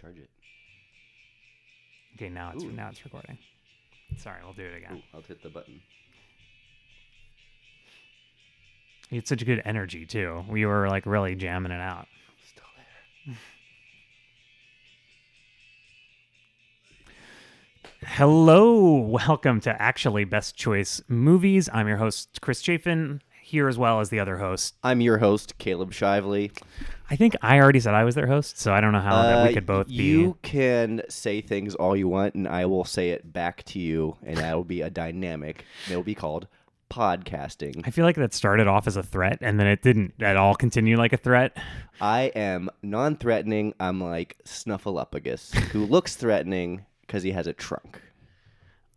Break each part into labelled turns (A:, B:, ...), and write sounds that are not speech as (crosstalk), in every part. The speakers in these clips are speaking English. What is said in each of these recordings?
A: charge it.
B: Okay, now it's
A: Ooh.
B: now it's recording. Sorry, we'll do it again.
A: Ooh, I'll hit the button.
B: It's such good energy too. We were like really jamming it out.
A: Still there. (laughs)
B: Hello, welcome to Actually Best Choice Movies. I'm your host Chris Chafin here as well as the other host.
A: I'm your host, Caleb Shively.
B: I think I already said I was their host, so I don't know how that we
A: Uh,
B: could both
A: You
B: be.
A: You can say things all you want, and I will say it back to you, and that will be a dynamic. It'll be called podcasting.
B: I feel like that started off as a threat and then it didn't at all continue like a threat.
A: I am non-threatening. I'm like Snuffleupagus, who looks threatening because he has a trunk.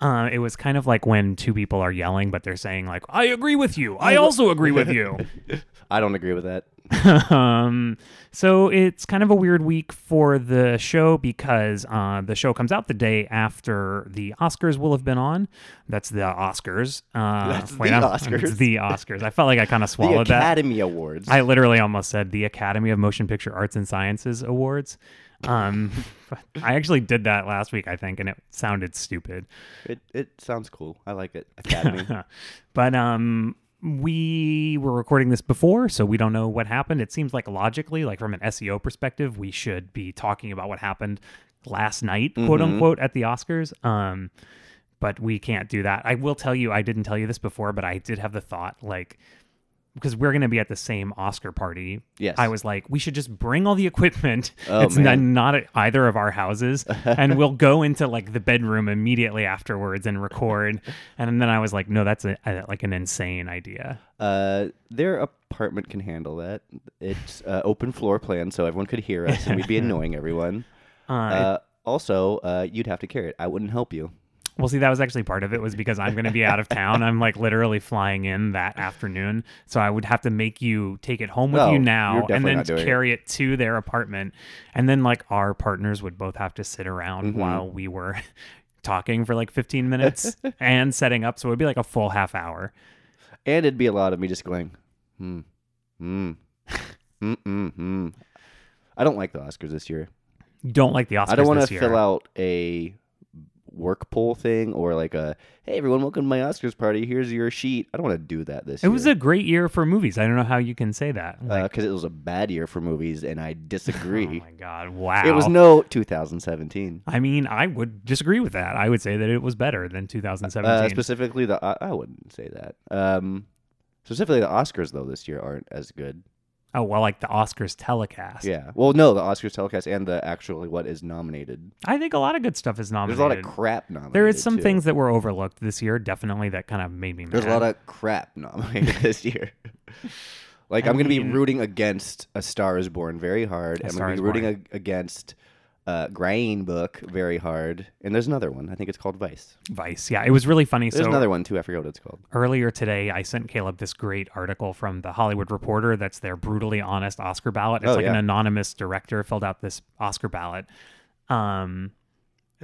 B: Uh, it was kind of like when two people are yelling, but they're saying like, "I agree with you. I (laughs) also agree with you." (laughs)
A: I don't agree with that. (laughs)
B: um, so it's kind of a weird week for the show because uh, the show comes out the day after the Oscars will have been on. That's the Oscars. Uh,
A: That's the
B: I'm-
A: Oscars.
B: It's the Oscars. I felt like I kind of
A: The
B: swallowed that.
A: Academy Awards.
B: I literally almost said the Academy of Motion Picture Arts and Sciences Awards. Um, I actually did that last week, I think, and it sounded stupid.
A: It it sounds cool. I like it. Academy. (laughs)
B: but um we were recording this before so we don't know what happened it seems like logically like from an seo perspective we should be talking about what happened last night quote
A: Mhm.
B: unquote at the oscars um but we can't do that i will tell you i didn't tell you this before but i did have the thought like because we're going to be at the same Oscar party.
A: Yes.
B: I was like, we should just bring all the equipment. (laughs)
A: Oh,
B: it's not,
A: man.
B: not at either of our houses, (laughs) and we'll go into like the bedroom immediately afterwards and record. and then I was like, no, that's a, a, like an insane idea.
A: Uh, their apartment can handle that. It's uh, open floor plan, so everyone could hear us, and we'd be (laughs) annoying everyone.
B: Uh,
A: Uh, also, uh, you'd have to carry it. I wouldn't help you.
B: Well, see, that was actually part of it was because I'm going to be out of town. I'm like literally flying in that afternoon, so I would have to make you take it home with
A: Oh,
B: you
A: you're
B: now, and
A: definitely
B: then
A: not doing it.
B: carry it to their apartment, and then like our partners would both have to sit around
A: Mhm.
B: while we were (laughs) talking for like 15 minutes (laughs) and setting up, so it would be like a full half hour.
A: And it'd be a lot of me just going, hmm, hmm, hmm, hmm, hmm. I don't like the Oscars this year.
B: You don't like the Oscars
A: I don't want
B: this
A: to
B: year.
A: fill out a work poll thing or like a, hey, everyone, welcome to my Oscars party. Here's your sheet. I don't want to do that this
B: It
A: year.
B: was a great year for movies. I don't know how you can say that. Like,
A: because it was a bad year for movies, and I (laughs)
B: oh
A: disagree.
B: my god! Wow.
A: It was no 2017.
B: I mean, I would disagree with that. I would say that it was better than 2017.
A: Uh, specifically, the I I wouldn't say that. Um, specifically, the Oscars though this year aren't as good.
B: Oh well, like the Oscars telecast.
A: Yeah. Well, no, the Oscars telecast and the actually what is nominated.
B: I think a lot of good stuff is nominated.
A: There's a lot of crap nominated.
B: There is some
A: too.
B: things that were overlooked this year, definitely that kind of made me mad.
A: There's a lot of crap nominated (laughs) this year. like
B: I
A: I'm going to be rooting against A Star Is Born very hard. I'm going to be rooting against uh, Green Book very hard. And there's another one. I think it's called Vice.
B: Vice. Yeah, it was really funny.
A: So there's
B: so
A: another one too. I forget what it's called.
B: earlier today, I sent Caleb this great article from the Hollywood Reporter. That's their brutally honest Oscar ballot. It's
A: Oh,
B: like an anonymous director filled out this Oscar ballot. Um,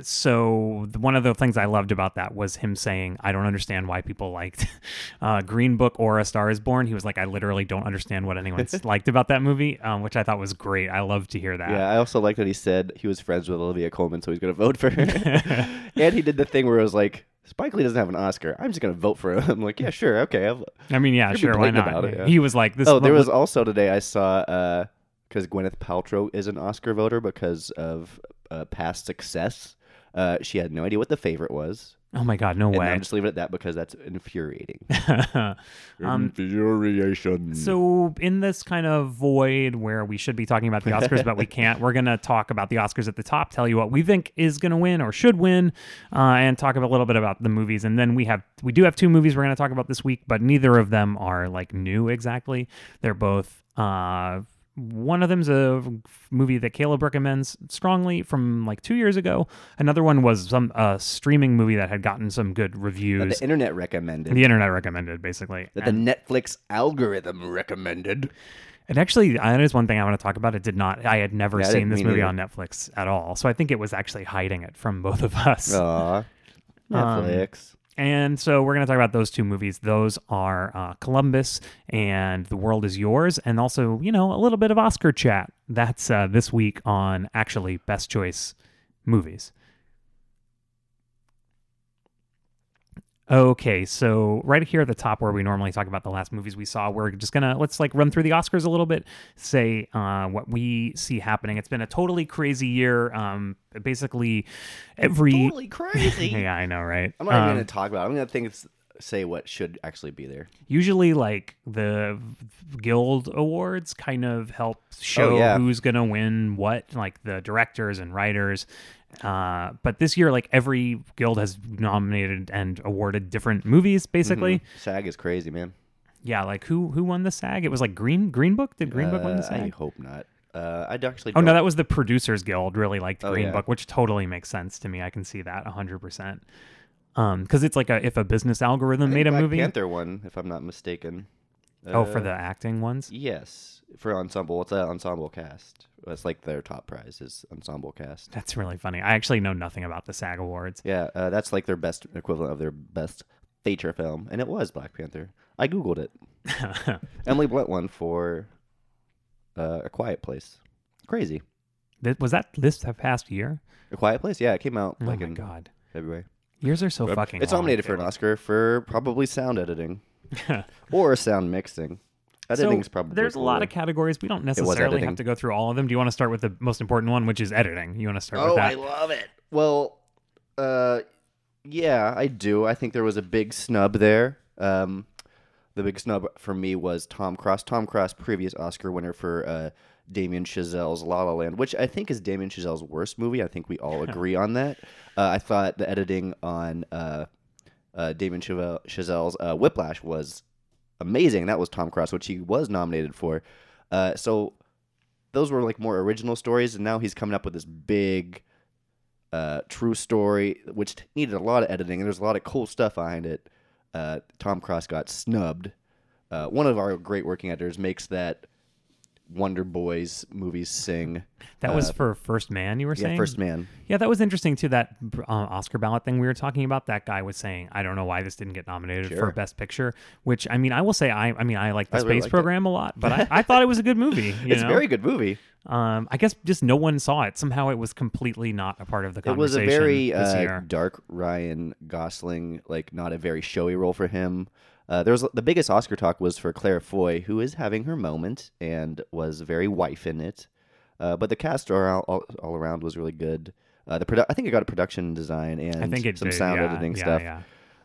B: so one of the things I loved about that was him saying, "I don't understand why people liked (laughs) uh, Green Book or A Star Is Born." He was like, "I literally don't understand what anyone's (laughs) liked about that movie," um, which I thought was great. I love to hear that.
A: Yeah, I also like that he said he was friends with Olivia Colman, so he's going to vote for her. (laughs) and he did the thing where it was like, Spike Lee doesn't have an Oscar. I'm just going to vote for him. I'm like, yeah, sure, okay. I'll...
B: I mean, yeah, sure, why not?
A: it, yeah.
B: He was like, "This."
A: Oh, there was also today I saw because Gwyneth Paltrow is an Oscar voter because of uh, past success. Uh, she had no idea what the favorite was.
B: Oh my God, no
A: And
B: way.
A: I'm just leave it at that because that's infuriating. (laughs)
B: um,
A: Infuriation.
B: So, in this kind of void where we should be talking about the Oscars, but we (laughs) can't, we're going to talk about the Oscars at the top, tell you what we think is going to win or should win, uh, and talk a little bit about the movies. And then we have, we do have two movies we're going to talk about this week, but neither of them are like new exactly. They're both, uh, one of them's a movie that Caleb recommends strongly from like two years ago. Another one was some uh, streaming movie that had gotten some good
A: that
B: reviews.
A: the internet recommended.
B: The internet recommended, basically.
A: that
B: And-
A: the Netflix algorithm recommended.
B: And actually, that is one thing I want to talk about. It did not. I had never
A: Yeah,
B: seen this movie
A: neither.
B: on Netflix at all. So I think it was actually hiding it from both of us.
A: Aw.
B: Um,
A: Netflix.
B: And so we're going to talk about those two movies. Those are uh, Columbus and The World Is Yours, and also, you know, a little bit of Oscar chat. That's uh, this week on actually Best Choice Movies. Okay, so right here at the top where we normally talk about the last movies we saw, we're just gonna let's like run through the Oscars a little bit, say uh, what we see happening. It's been a totally crazy year. Um, basically, every
A: Totally crazy. (laughs)
B: yeah, I know, right?
A: I'm not even
B: Um,
A: going to talk about it. I'm going to think it's, say what should actually be there.
B: usually like the guild awards kind of help show
A: Oh, yeah.
B: who's gonna win what like the directors and writers uh, but this year like every guild has nominated and awarded different movies basically
A: SAG is crazy, man.
B: yeah like who who won the sag it was like green green book did green book win the
A: SAG? I hope not. Uh, I actually.
B: oh no that was the producers guild really liked
A: Oh,
B: green
A: yeah.
B: book which totally makes sense to me i can see that 100% um because it's like a if a business algorithm made a
A: Black
B: movie
A: Panther one, if I'm not mistaken.
B: oh for
A: Uh,
B: the acting ones
A: Yes, for ensemble. What's that ensemble cast? That's like their top prize is ensemble cast.
B: That's really funny. I actually know nothing about the SAG Awards.
A: Yeah, uh, that's like their best equivalent of their best feature film, and it was Black Panther. I googled it. (laughs) Emily Blunt won for uh, A Quiet Place. Crazy.
B: Th- was that this past year?
A: A Quiet Place. Yeah, it came out
B: Oh
A: like
B: my
A: in
B: god,
A: February.
B: years are so fucking.
A: It's
B: long,
A: nominated for an Oscar for probably sound editing (laughs) or sound mixing. Editing's
B: so
A: probably
B: there's a lot of categories. We don't necessarily have to go through all of them. Do you want to start with the most important one, which is editing? You want to start with
A: Oh,
B: that?
A: I love it. Well, uh, yeah, I do. I think there was a big snub there. Um, the big snub for me was Tom Cross. Tom Cross, previous Oscar winner for uh, Damien Chazelle's La La Land, which I think is Damien Chazelle's worst movie. I think we all (laughs) agree on that. Uh, I thought the editing on uh, uh, Damien Chazelle's uh, Whiplash was amazing. That was Tom Cross, which he was nominated for. Uh, so those were like more original stories, and now he's coming up with this big, uh, true story, which needed a lot of editing, and there's a lot of cool stuff behind it. Uh, Tom Cross got snubbed. Uh, one of our great working editors makes that Wonder Boys movies sing.
B: that was
A: uh,
B: for First Man. You were
A: Yeah,
B: saying
A: First Man.
B: Yeah, that was interesting too. That uh, Oscar ballot thing we were talking about. That guy was saying, "I don't know why this didn't get nominated for Best Picture." Which I mean, I will say, I I mean, I like the
A: I really
B: space
A: it.
B: program a lot, but I, I (laughs) thought it was a good movie.
A: It's
B: know?
A: a very good movie.
B: Um, I guess just no one saw it. Somehow it was completely not a part of the conversation.
A: It was
B: conversation
A: a very
B: this
A: uh,
B: year.
A: dark Ryan Gosling, like not a very showy role for him. Uh, there was the biggest Oscar talk was for Claire Foy, who is having her moment and was very wife in it. Uh, but the cast all, all, all around was really good. Uh, the produ- I think it got a production design and
B: I think it
A: some
B: did,
A: sound
B: yeah,
A: editing
B: yeah,
A: stuff.
B: Yeah.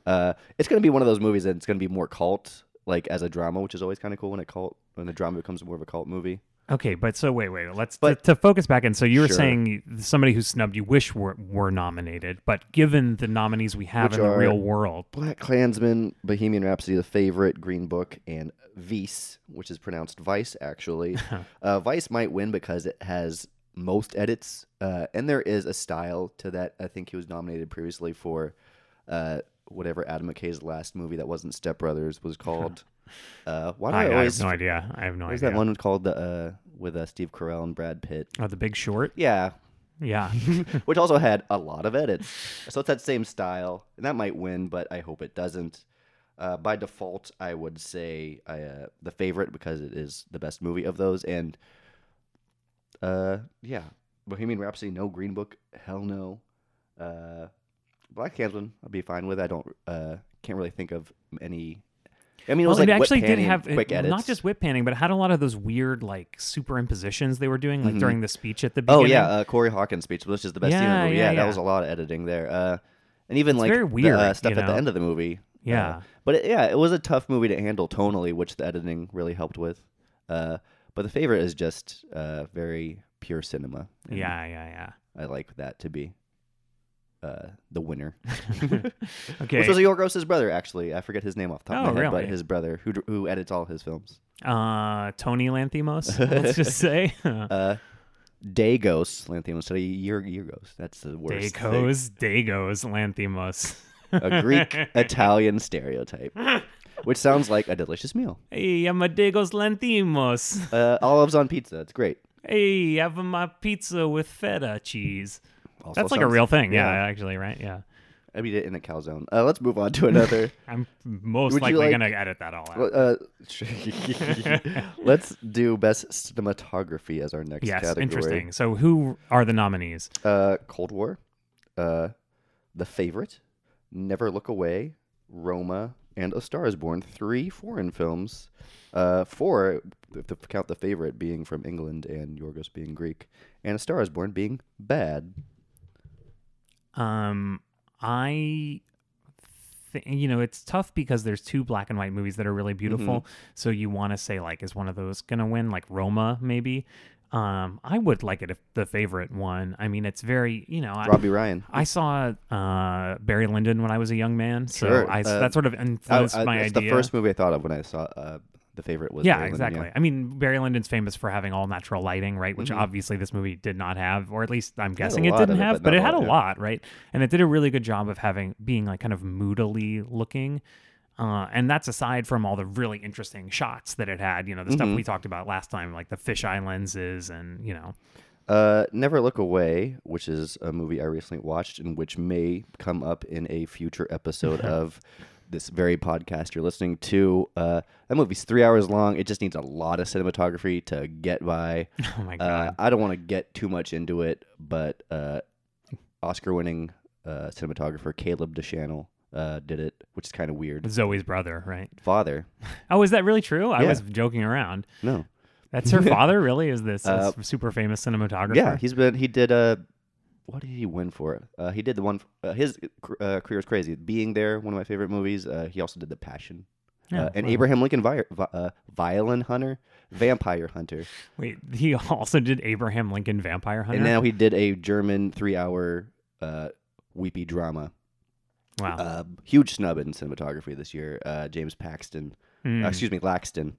A: Uh, it's going to be one of those movies that it's going to be more cult, like as a drama, which is always kind of cool when a cult when a drama becomes more of a cult movie.
B: Okay, but so wait, wait. Let's
A: But-
B: to, to focus back in. So you were
A: Sure.
B: saying somebody who snubbed you wish were were nominated, but given the nominees we have
A: Which
B: in the real world,
A: Black Klansman, Bohemian Rhapsody, The Favorite, Green Book, and Vice, which is pronounced Vice, actually. (laughs) uh, Vice might win because it has most edits, uh, and there is a style to that. I think he was nominated previously for uh, whatever Adam McKay's last movie that wasn't Step Brothers was called. Uh, why do
B: I,
A: I,
B: I
A: always?
B: have no idea. I have no idea.
A: that one called? The uh, with uh, Steve Carell and Brad Pitt.
B: Oh, The Big Short.
A: Yeah,
B: Yeah. (laughs)
A: which also had a lot of edits. So it's that same style, and that might win, but I hope it doesn't. Uh, by default, I would say I, uh, the favorite because it is the best movie of those, and uh, yeah, Bohemian Rhapsody, no Green Book, hell no. Uh, Black Klansman, I'll be fine with. I don't, uh, can't really think of any. I mean, it was
B: well,
A: like
B: it actually did have
A: quick
B: it-
A: edits.
B: not just whip panning, but it had a lot of those weird like superimpositions they were doing, like
A: Mhm.
B: during the speech at the beginning.
A: Oh yeah, uh, Corey Hawkins' speech, which is the best scene in
B: Yeah,
A: the movie.
B: yeah,
A: Yeah,
B: yeah.
A: that was a lot of editing there. Uh, and even
B: It's
A: like
B: very
A: the,
B: weird,
A: uh, stuff
B: you
A: at the end of the movie.
B: Yeah.
A: Uh, but it, yeah, it was a tough movie to handle tonally, which the editing really helped with. Uh, but the favorite is just uh, very pure cinema.
B: yeah, yeah, yeah.
A: I like that to be uh, the winner. (laughs)
B: Okay.
A: Which was Yorgos's brother, actually. I forget his name off the top
B: Oh,
A: of my head,
B: really?
A: but his brother who who edits all his films.
B: uh, Tony Lanthimos. (laughs) let's just say.
A: Uh, Dagos, Lanthimos, Yer- Yorgos. That's the worst. thing.
B: Dagos, Dagos, Lanthimos.
A: a Greek (laughs) Italian stereotype, which sounds like a delicious meal.
B: hey, I'm a Dagos Lanthimos.
A: Uh, olives on pizza. It's great.
B: Hey, having my pizza with feta cheese.
A: Also
B: That's like a
A: sounds-
B: real thing. Yeah, actually, right? Yeah.
A: I mean it in a calzone. Uh, let's move on to (laughs) another.
B: I'm most
A: Would you
B: likely
A: like-
B: gonna edit that all out.
A: Uh, (laughs) let's do best cinematography as our next
B: yes,
A: category.
B: interesting. So who are the nominees?
A: Uh, Cold War, uh, The Favorite, Never Look Away, Roma, and A Star Is Born. Three foreign films. Uh, four, if to count The Favorite being from England and Yorgos being Greek, and A Star Is Born being bad.
B: Um, I, th- you know, it's tough because there's two black and white movies that are really beautiful.
A: Mm-hmm.
B: So you want to say like, is one of those gonna win? Like Roma, maybe. Um, I would like it if the favorite one. I mean, it's very, you know, I,
A: Robbie Ryan.
B: I saw uh, Barry Lyndon when I was a young man, so
A: Sure.
B: I
A: Uh,
B: that sort of
A: I-
B: influenced
A: I-
B: my
A: it's
B: idea.
A: the first movie I thought of when I saw uh, The Favorite was
B: yeah,
A: Barry Lyndon,
B: exactly. I mean, Barry Lyndon's famous for having all natural lighting, right? Which
A: Mhm.
B: obviously this movie did not have, or at least I'm guessing it didn't
A: it,
B: have,
A: but
B: but, it had a
A: yeah.
B: lot, right? And it did a really good job of having being like kind of moodily looking. Uh, and that's aside from all the really interesting shots that it had, you know, the stuff
A: Mhm.
B: we talked about last time, like the fisheye lenses and, you know,
A: Uh, Never Look Away, which is a movie I recently watched and which may come up in a future episode (laughs) of this very podcast you're listening to. Uh, that movie's three hours long. It just needs a lot of cinematography to get by. (laughs)
B: oh my
A: Uh,
B: God.
A: I don't want to get too much into it, but uh, Oscar-winning uh, cinematographer Caleb Deschanel uh, did it, which is kind of weird.
B: Zoe's brother, right?
A: Father, (laughs)
B: Oh, is that really true? I
A: Yeah.
B: was joking around.
A: no,
B: That's her (laughs) father, really? Is this
A: Uh,
B: super famous cinematographer?
A: yeah, he's been he did uh what did he win for? Uh, he did the one. Uh, his uh, career is crazy. Being there, one of my favorite movies. Uh, he also did The Passion. Uh, and
B: wow.
A: Abraham Lincoln Vi- Vi- uh, Violin Hunter, Vampire Hunter,
B: Wait, he also did Abraham Lincoln Vampire Hunter.
A: and now he did a German three-hour uh, weepy drama.
B: wow.
A: Uh, huge snub in cinematography this year. Uh, James Paxton,
B: Mm.
A: uh, excuse me, Laxton.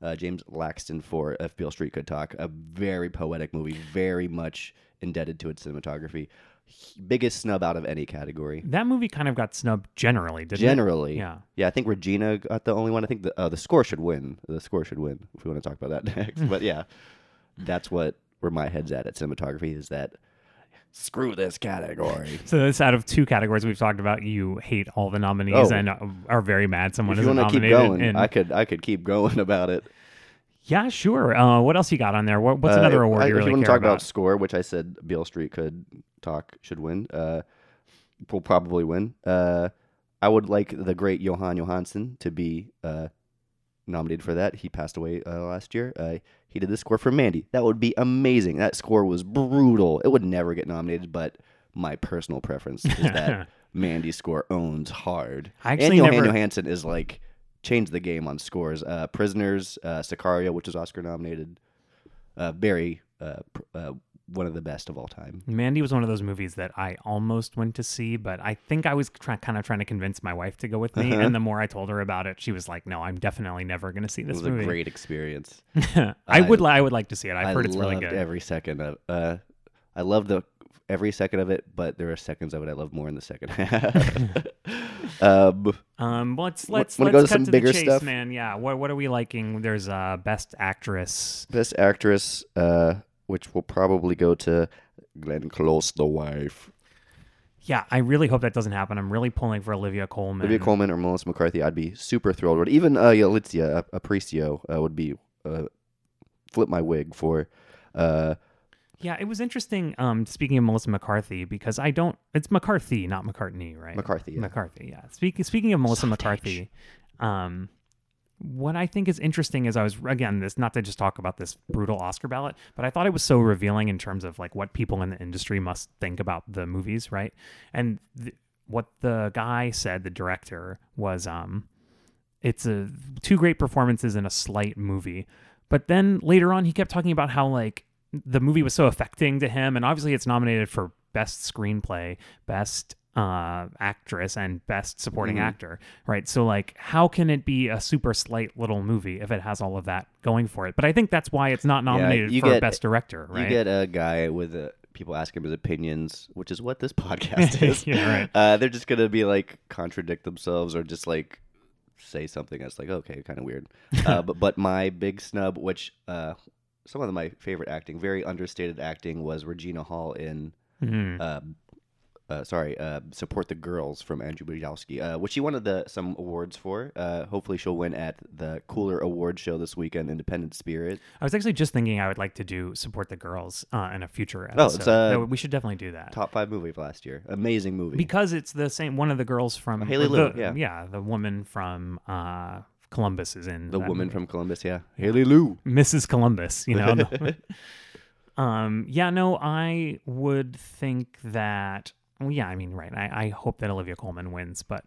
A: Uh, James Laxton for If Beale Street Could Talk. A very poetic movie, very much indebted to its cinematography. Biggest snub out of any category.
B: that movie kind of got snubbed generally, didn't it?
A: Generally,
B: it? Yeah.
A: yeah. I think Regina got the only one. I think the uh, the score should win. The score should win if we want to talk about that (laughs) next. but yeah, that's what where my head's at at cinematography is that screw this category. (laughs)
B: So this out of two categories we've talked about, you hate all the nominees
A: Oh.
B: and are very mad someone
A: if
B: isn't
A: want keep
B: nominated.
A: going,
B: and-
A: I could I could keep going (laughs) about it.
B: Yeah, sure. Uh, what else you got on there? What, what's
A: Uh,
B: another award
A: I-
B: you really
A: want to talk about?
B: about?
A: score, which I said Beale Street could talk should win, uh, will probably win. Uh, I would like the great Jóhann Jóhannsson to be uh, nominated for that. He passed away uh, last year. Uh, he did the score for Mandy. That would be amazing. That score was brutal. It would never get nominated, but my personal preference is that (laughs) Mandy's score owns hard.
B: I
A: and
B: actually
A: Jóhann
B: never.
A: Jóhannsson is like changed the game on scores. Uh, Prisoners, uh, Sicario, which is Oscar nominated. Uh, very uh, pr- uh, one of the best of all time.
B: Mandy was one of those movies that I almost went to see, but I think I was try- kind of trying to convince my wife to go with me.
A: Uh-huh.
B: And the more I told her about it, she was like, "No, I'm definitely never going to see this."
A: It was
B: movie."
A: a great experience.
B: I, (laughs)
A: I-
B: would. li- I would like to see it. I've
A: I
B: heard it's really good.
A: every second of. Uh, I love the every second of it, but there are seconds of it I love more in the second half. (laughs) um,
B: Um, let's let's let's
A: go to
B: cut
A: some
B: to
A: bigger
B: the chase,
A: stuff?
B: man. Yeah, what what are we liking? There's uh best actress.
A: best actress, uh, which will probably go to Glenn Close, the wife.
B: Yeah, I really hope that doesn't happen. I'm really pulling for Olivia Colman.
A: Olivia Colman or Melissa McCarthy, I'd be super thrilled. with. Even uh, Yalitza Aparicio uh, would be uh, flip my wig for. Uh,
B: Yeah, it was interesting. Um, speaking of Melissa McCarthy, because I don't. It's McCarthy, not McCartney, right?
A: McCarthy, yeah.
B: McCarthy. Yeah. Speaking speaking of Melissa
A: Soft
B: McCarthy, um, what I think is interesting is I was again this not to just talk about this brutal Oscar ballot, but I thought it was so revealing in terms of like what people in the industry must think about the movies, right? And th- what the guy said, the director, was um, it's a two great performances in a slight movie. But then later on, he kept talking about how like the movie was so affecting to him, and obviously it's nominated for best screenplay, best uh, actress, and best supporting
A: Mhm.
B: actor, right? So like, how can it be a super slight little movie if it has all of that going for it? But I think that's why it's not nominated
A: you
B: for
A: get-
B: best director, right?
A: You get a guy with uh people ask him his opinions, which is what this (laughs) (laughs) podcast is.
B: Yeah, right.
A: Uh, they're just gonna be like contradict themselves or just like say something that's like okay, kind of weird. Uh, (laughs) but but my big snub, which uh, some of my favorite acting, very understated acting, was Regina Hall in
B: Mhm.
A: uh, uh, sorry, uh, support the girls from Andrew Bujalski, uh, which she won the some awards for. Uh, hopefully, she'll win at the Cooler Award Show this weekend, Independent Spirit.
B: I was actually just thinking I would like to do support the girls uh, in a future
A: Oh,
B: episode.
A: it's, uh,
B: That- we should definitely do that
A: Top five movie of last year. Amazing movie.
B: because it's the same. One of the girls from
A: Haley Lu,
B: the,
A: yeah.
B: the woman from uh, Columbus is in
A: the woman
B: movie.
A: from Columbus, yeah, Haley Lu.
B: Mrs. Columbus. You know. (laughs) um. Yeah. No. I would think that. Well, yeah. I mean, right. I, I hope that Olivia Colman wins, but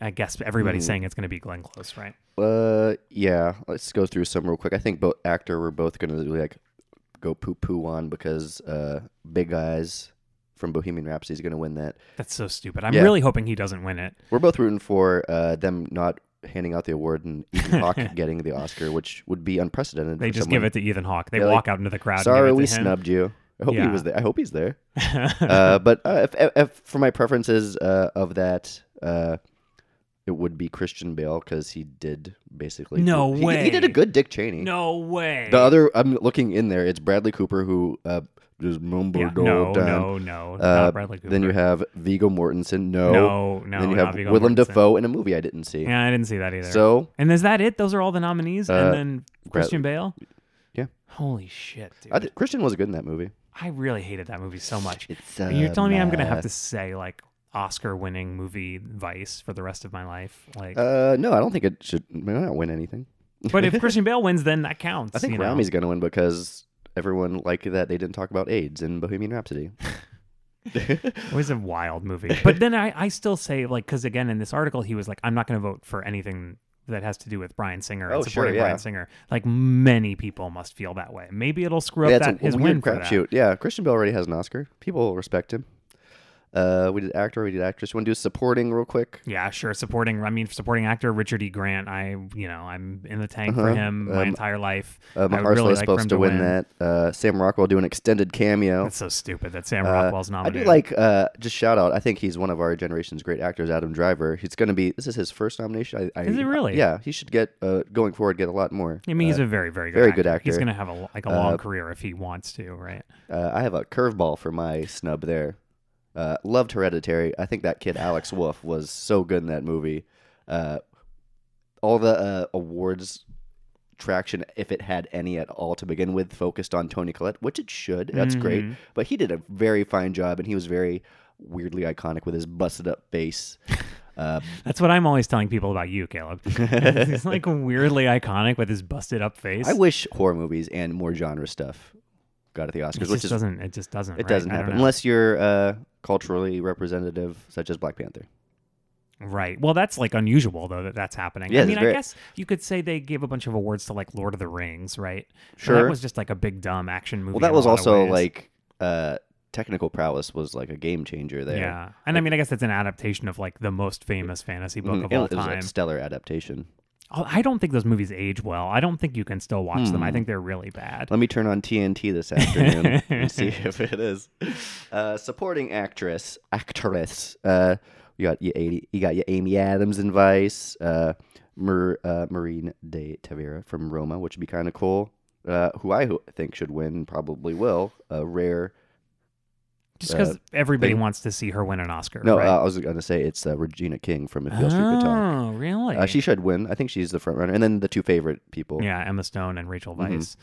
B: I guess everybody's
A: Mhm.
B: saying it's going to be Glenn Close, right?
A: Uh, yeah. Let's go through some real quick. I think both actor we're both gonna like go poo poo on because uh, Big Eyes from Bohemian Rhapsody is gonna win that.
B: That's so stupid. I'm
A: Yeah.
B: really hoping he doesn't win it.
A: We're both rooting for uh, them not handing out the award and (laughs) Ethan Hawke getting the Oscar, which would be unprecedented.
B: They just
A: someone.
B: give it to Ethan Hawke. They
A: like,
B: walk out into the crowd.
A: Sorry,
B: and
A: we
B: give it to him.
A: snubbed you. I hope he was there. I hope he's there. (laughs) uh, but uh, if, if, if for my preferences uh, of that, uh, it would be Christian Bale because he did basically.
B: No
A: he, He did a good Dick Cheney.
B: no way.
A: The other, I'm looking in there. It's Bradley Cooper who uh, just mumbled
B: Yeah, no, no, no,
A: Uh,
B: not Bradley Cooper.
A: Then you have Viggo Mortensen. No.
B: no, no.
A: then you have
B: Viggo
A: Willem
B: Mortensen.
A: Dafoe in a movie I didn't see.
B: Yeah, I didn't see that either.
A: So
B: and is that it? Those are all the nominees,
A: Uh,
B: and then Christian Bale.
A: Yeah.
B: Holy shit, dude!
A: I
B: I,
A: th- Christian was good in that movie.
B: I really hated that movie so much.
A: It's
B: And You're telling me I'm gonna have to say like Oscar-winning movie Vice for the rest of my life? Like,
A: Uh, no, I don't think it should not win anything.
B: but if (laughs) Christian Bale wins, then that counts.
A: I think? Rami's going to win because everyone liked that they didn't talk about AIDS in Bohemian Rhapsody. (laughs) (laughs)
B: It was a wild movie. But then I, I still say, like, because again, in this article, he was like, I'm not going to vote for anything that has to do with Bryan Singer and
A: Oh, sure,
B: supporting
A: yeah.
B: Bryan Singer. Like, many people must feel that way. Maybe it'll screw
A: yeah,
B: up that his win
A: crapshoot. Yeah, Christian Bale already has an Oscar. People respect him. Uh, we did actor, we did actress. You want to do supporting real quick?
B: Yeah, sure. Supporting, I mean, supporting actor Richard E. Grant. I, you know, I'm in the tank for
A: Uh-huh.
B: him my
A: Um,
B: entire life.
A: Uh,
B: I really
A: is
B: like
A: supposed
B: to
A: to win,
B: win.
A: that. Uh, Sam Rockwell do an extended cameo.
B: That's so stupid that Sam
A: Uh,
B: Rockwell's
A: I do like uh, just shout out. I think he's one of our generation's great actors. Adam Driver. He's going to be. This is his first nomination. I, I,
B: Is it really?
A: Yeah, he should get uh, going forward. Get a lot more.
B: I mean, he's a very, very good,
A: very
B: actor.
A: good actor.
B: He's gonna have a like a long career if he wants to, right?
A: Uh, I have a curveball for my snub there. Uh, loved Hereditary. I think that kid Alex Wolff was so good in that movie. Uh, all the uh, awards traction, if it had any at all to begin with, focused on Toni Collette, which it should. That's great.
B: Mhm.
A: But he did a very fine job, and he was very weirdly iconic with his busted up face. Uh, (laughs)
B: That's what I'm always telling people about you, Caleb. (laughs) he's like weirdly iconic with his busted up face.
A: I wish horror movies and more genre stuff got at the
B: it
A: Oscars,
B: just
A: which is
B: doesn't. It just doesn't.
A: it
B: right?
A: doesn't happen unless you're uh, culturally representative, such as Black Panther.
B: Right. Well, that's like unusual though that that's happening.
A: Yeah,
B: I mean, I guess you could say they gave a bunch of awards to like Lord of the Rings, right?
A: Sure.
B: that was just like a big dumb action movie.
A: Well, that was also like uh, technical prowess was like a game changer there.
B: Yeah, and I mean, I guess it's an adaptation of like the most famous fantasy book
A: Mhm,
B: of
A: it
B: all
A: was
B: time.
A: a stellar adaptation.
B: I don't think those movies age well. I don't think you can still watch them. I
A: Hmm.
B: think they're really bad.
A: Let me turn on TNT this afternoon and see (laughs) if it is. Uh, supporting actress, actress. Uh, you got your eighty. You got your Amy Adams in Vice. Uh, Mar- uh, Marina de Tavira from Roma, which would be kind of cool. Uh, who I think should win, probably will. A rare.
B: Just because
A: uh,
B: everybody
A: thing.
B: wants to see her win an Oscar.
A: No,
B: right?
A: uh, I was going to say it's uh, Regina King from If Beale Street Could Talk.
B: Oh, really?
A: Uh, she should win. I think she's the front runner. And then the two favorite people.
B: yeah, Emma Stone and Rachel
A: Mhm.
B: Weisz.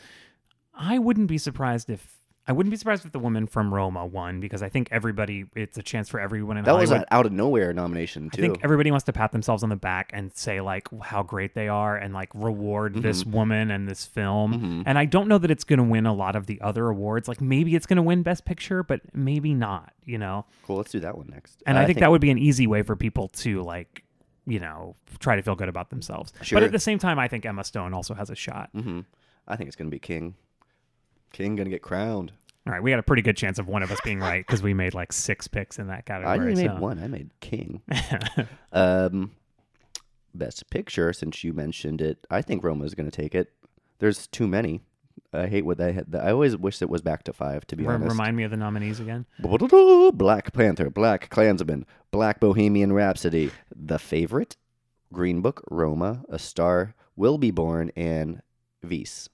B: I wouldn't be surprised if I wouldn't be surprised if the woman from Roma won because I think everybody it's a chance for everyone in
A: That was an out of nowhere nomination too.
B: I
A: too.
B: think everybody wants to pat themselves on the back and say like how great they are and like reward this woman and this film.
A: Mhm.
B: And I don't know that it's going to win a lot of the other awards. Like maybe it's going to win Best Picture, but maybe not. You know.
A: Cool. Let's do that one next.
B: And
A: Uh,
B: I, think that would be an easy way for people to like, you know, try to feel good about themselves.
A: Sure.
B: But at the same time, I think Emma Stone also has a shot.
A: hmm I think it's gonna be King. King gonna get crowned.
B: All right, we had a pretty good chance of one of us being right because we made like six picks in that category.
A: I only made one. I made King. (laughs) um, best picture. Since you mentioned it, I think Roma's gonna take it. There's too many. I hate what they had. I always wish it was back to five. To be
B: Re-
A: honest.
B: remind me of the nominees again.
A: Black Panther, Black Klansman, Black Bohemian Rhapsody, The Favorite, Green Book, Roma, A Star Will Be Born, and Vice.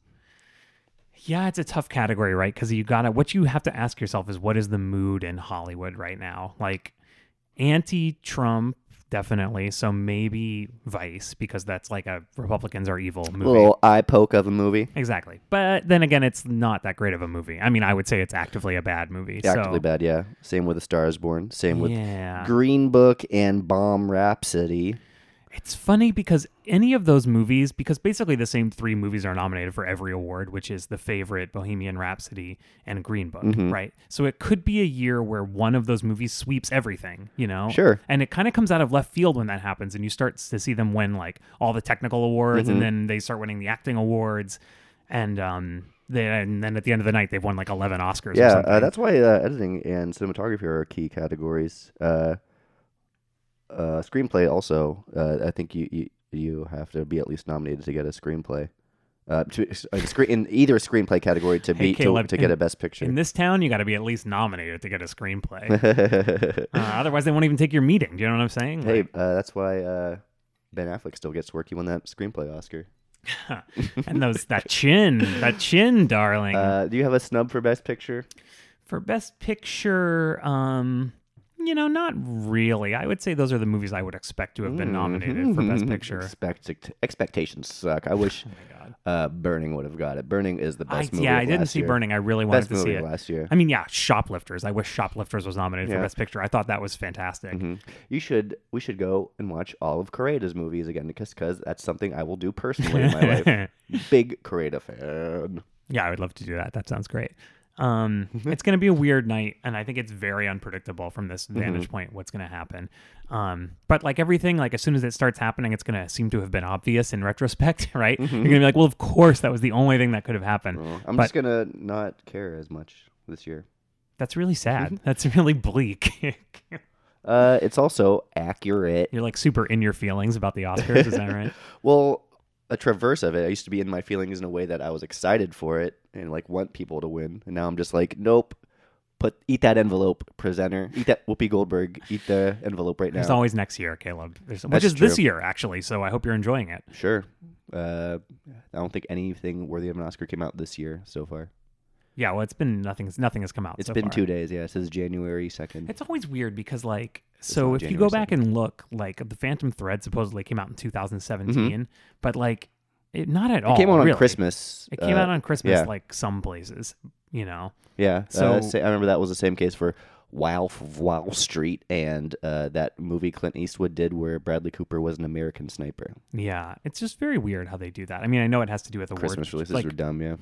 B: Yeah, it's a tough category, right? Because you gotta what you have to ask yourself is what is the mood in Hollywood right now? Like anti-Trump, definitely. So maybe Vice, because that's like a Republicans are evil movie.
A: Little eye poke of a movie.
B: Exactly. But then again, it's not that great of a movie. I mean, I would say it's actively a bad movie. so-
A: Actively bad, yeah. Same with The Star is Born. Same with
B: yeah.
A: Green Book and Bomb Rhapsody.
B: It's funny because any of those movies, because basically the same three movies are nominated for every award, which is The Favorite, Bohemian Rhapsody, and Green Book,
A: Mm-hmm.
B: right? So it could be a year where one of those movies sweeps everything, you know?
A: Sure.
B: And it kind of comes out of left field when that happens, and you start to see them win like all the technical awards,
A: Mm-hmm.
B: and then they start winning the acting awards, and um, they, and then at the end of the night they've won like eleven Oscars. or
A: Yeah,
B: something.
A: uh, that's why uh, editing and cinematography are key categories. Uh, uh, screenplay also. Uh, I think you, you you have to be at least nominated to get a screenplay. Uh, to a screen in either a screenplay category to be to,
B: Caleb,
A: to get
B: in-
A: a best picture.
B: in this town, you got to be at least nominated to get a screenplay. (laughs) uh, otherwise, they won't even take your meeting. Do you know what I'm saying?
A: hey,
B: Like-
A: uh, that's why uh, Ben Affleck still gets work. He won that screenplay Oscar. (laughs)
B: and those that chin, that chin, darling.
A: Uh, do you have a snub for best picture?
B: For best picture, um, you know, not really. I would say those are the movies I would expect to have been nominated for best picture.
A: Expect- expectations suck. I wish
B: Oh
A: uh, Burning would have got it. Burning is the
B: I,
A: best movie.
B: yeah, I didn't see
A: year.
B: Burning. I really wanted
A: Best
B: to see it.
A: last year.
B: I mean, yeah, Shoplifters. I wish Shoplifters was nominated
A: Yeah.
B: for best picture. I thought that was fantastic.
A: Mhm. You should. We should go and watch all of Kore-eda's movies again because because that's something I will do personally in my life. (laughs) Big Kore-eda fan.
B: Yeah, I would love to do that. That sounds great. Um, it's going to be a weird night, and I think it's very unpredictable from this vantage point what's going to happen. Um, but like everything, like as soon as it starts happening, it's going to seem to have been obvious in retrospect, (laughs) right? You're going to be like, well, of course, that was the only thing that could have happened.
A: Well, I'm
B: But-
A: just gonna not care as much this year.
B: That's really sad. (laughs) That's really bleak. (laughs)
A: Uh, it's also accurate.
B: You're like super in your feelings about the Oscars, is that right?
A: Well, a traverse of it. I used to be in my feelings in a way that I was excited for it and like want people to win, and now I'm just like, nope. Put eat that envelope, presenter. Eat that Whoopi Goldberg. Eat the envelope right
B: There's
A: now.
B: always next year, Caleb. There's, which
A: That's
B: is this year, actually. So I hope you're enjoying it.
A: Sure. Uh, I don't think anything worthy of an Oscar came out this year so far.
B: Yeah, well, it's been nothing. Nothing has come out.
A: It's
B: so
A: been
B: far.
A: two days. Yeah, it says January second.
B: It's always weird because, like, so if you go
A: January
B: back and look, like, the Phantom Thread supposedly came out in 2017, but like, it not at all.
A: Mm-hmm. It came out on. Christmas.
B: It came
A: uh,
B: out on Christmas,
A: yeah.
B: like some places, you know.
A: Yeah.
B: So-
A: uh, I remember that was the same case for of Wall Street and uh, that movie Clint Eastwood did where Bradley Cooper was an American sniper.
B: Yeah, it's just very weird how they do that. I mean, I know it has to do with the
A: Christmas releases
B: like
A: were dumb. Yeah.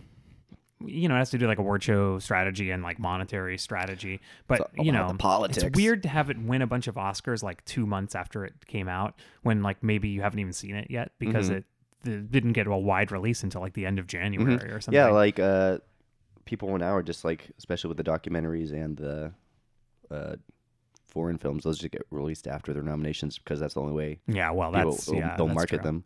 B: You know, it has to do like award show strategy and like monetary strategy. But you know,
A: politics.
B: it's weird to have it win a bunch of Oscars like two months after it came out, when like maybe you haven't even seen it yet because
A: Mhm.
B: it, it didn't get a wide release until like the end of January or something.
A: Yeah, like uh, people now are just like, especially with the documentaries and the uh, foreign films, those just get released after their nominations because that's the only way
B: yeah. Well, that's yeah,
A: they'll
B: that's
A: market
B: true.
A: them.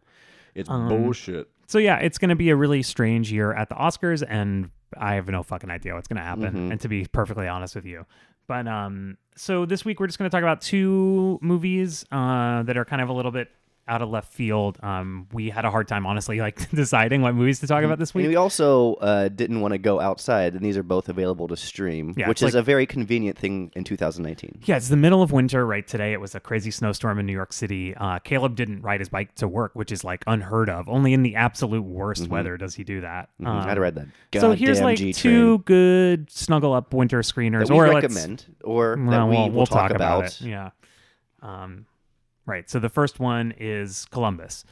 A: It's
B: Um,
A: bullshit.
B: So yeah, it's going to be a really strange year at the Oscars, and I have no fucking idea what's going to happen.
A: Mhm.
B: And to be perfectly honest with you, but um, so this week we're just going to talk about two movies uh that are kind of a little bit out of left field. Um, we had a hard time, honestly, (laughs) like deciding what movies to talk about this
A: And
B: week.
A: we also uh, didn't want to go outside, and these are both available to stream,
B: Yeah,
A: which is a very convenient thing in 2019.
B: Yeah, it's the middle of winter, right? Today it was a crazy snowstorm in New York City. Uh, Caleb didn't ride his bike to work, which is like unheard of. Only in the absolute worst weather does he do that.
A: Mhm.
B: Um,
A: I'd read that.
B: so here's like
A: G-Train
B: two good snuggle up winter screeners, or
A: recommend, or that
B: Well,
A: we
B: we'll,
A: will
B: we'll
A: talk, about.
B: it. Yeah. Um, right. So the first one is Columbus.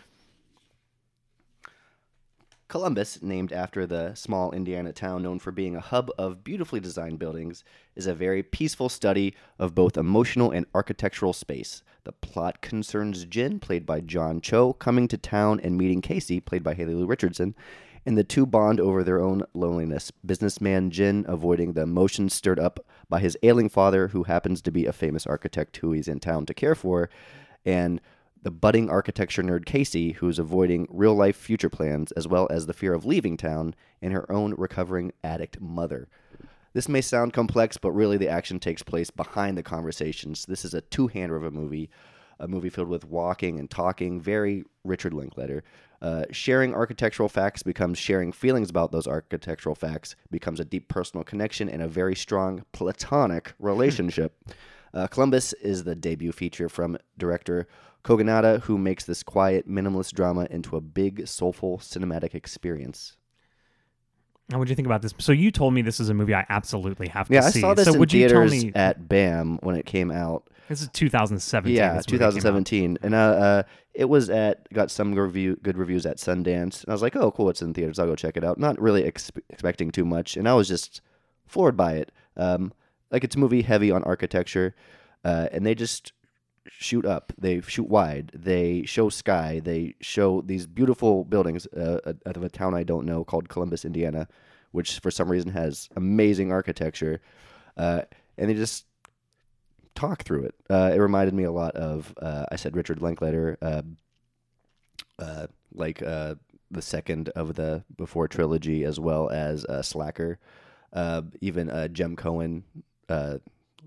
A: Columbus, named after the small Indiana town known for being a hub of beautifully designed buildings, is a very peaceful study of both emotional and architectural space. The plot concerns Jin, played by John Cho, coming to town and meeting Casey, played by Haley Lu Richardson, and the two bond over their own loneliness. Businessman Jin avoiding the emotions stirred up by his ailing father, who happens to be a famous architect who he's in town to care for, and the budding architecture nerd Casey, who's avoiding real life future plans, as well as the fear of leaving town, and her own recovering addict mother. This may sound complex, but really the action takes place behind the conversations. This is a two hander of a movie. a movie filled with walking and talking, very Richard Linklater. Uh, sharing architectural facts becomes sharing feelings about those architectural facts, becomes a deep personal connection and a very strong platonic (laughs) relationship. Uh, Columbus is the debut feature from director Kogonada, who makes this quiet, minimalist drama into a big, soulful cinematic experience.
B: Now, what do you think about this? So you told me this is a movie I absolutely have to
A: Yeah, I
B: see.
A: saw this
B: so
A: in
B: would you tell
A: theaters
B: me
A: at BAM when it came out.
B: this is 2017?
A: Yeah,
B: this movie came out.
A: 2017, and uh, uh, it was at got some review good reviews at Sundance, and I was like, oh, cool, it's in theaters. I'll go check it out. Not really ex- expecting too much, and I was just floored by it. Um, like it's a movie heavy on architecture, uh, and they just shoot up, they shoot wide, they show sky, they show these beautiful buildings uh, out of a town I don't know called Columbus, Indiana, which for some reason has amazing architecture, uh, and they just talk through it. Uh, it reminded me a lot of uh, I said Richard Linklater, uh, uh, like uh, the second of the Before trilogy, as well as uh, Slacker, uh, even uh, Jem Cohen, uh,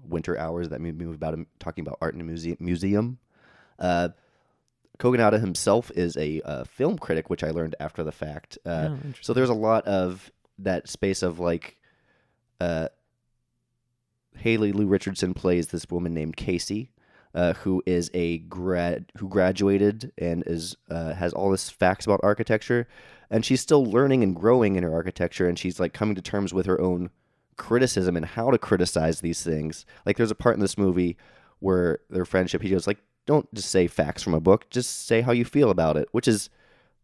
A: Winter Hours, that movie about him talking about art in a muse- museum. Uh, Kogonada himself is a uh, film critic, which I learned after the fact. Uh,
B: Oh,
A: so there's a lot of that space of like, uh, Haley Lu Richardson plays this woman named Casey, uh, who is a grad who graduated and is uh, has all this facts about architecture, and she's still learning and growing in her architecture, and she's like coming to terms with her own criticism and how to criticize these things. Like there's a part in this movie where their friendship, he goes like, "Don't just say facts from a book, just say how you feel about it," which is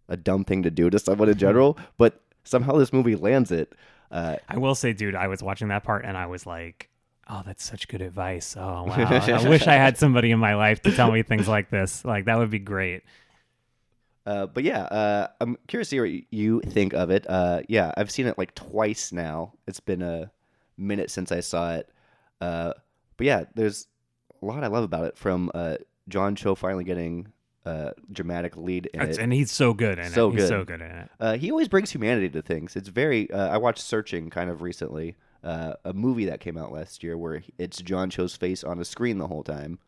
A: a dumb thing to do to someone in (laughs) general, but somehow this movie lands it. Uh,
B: I will say, dude, I was watching that part and I was like, oh, that's such good advice. Oh, wow. (laughs) I wish I had somebody in my life to tell me things like this. Like, that would be great.
A: Uh, but yeah, uh, I'm curious to hear what you think of it. Uh, yeah, I've seen it like twice now. It's been a minute since I saw it. Uh, but yeah, there's a lot I love about it. From uh, John Cho finally getting a dramatic lead in
B: That's-
A: it.
B: and he's so good in
A: So
B: it. He's
A: good.
B: so good in it.
A: Uh, he always brings humanity to things. It's very. Uh, I watched Searching kind of recently, uh, a movie that came out last year where it's John Cho's face on a screen the whole time,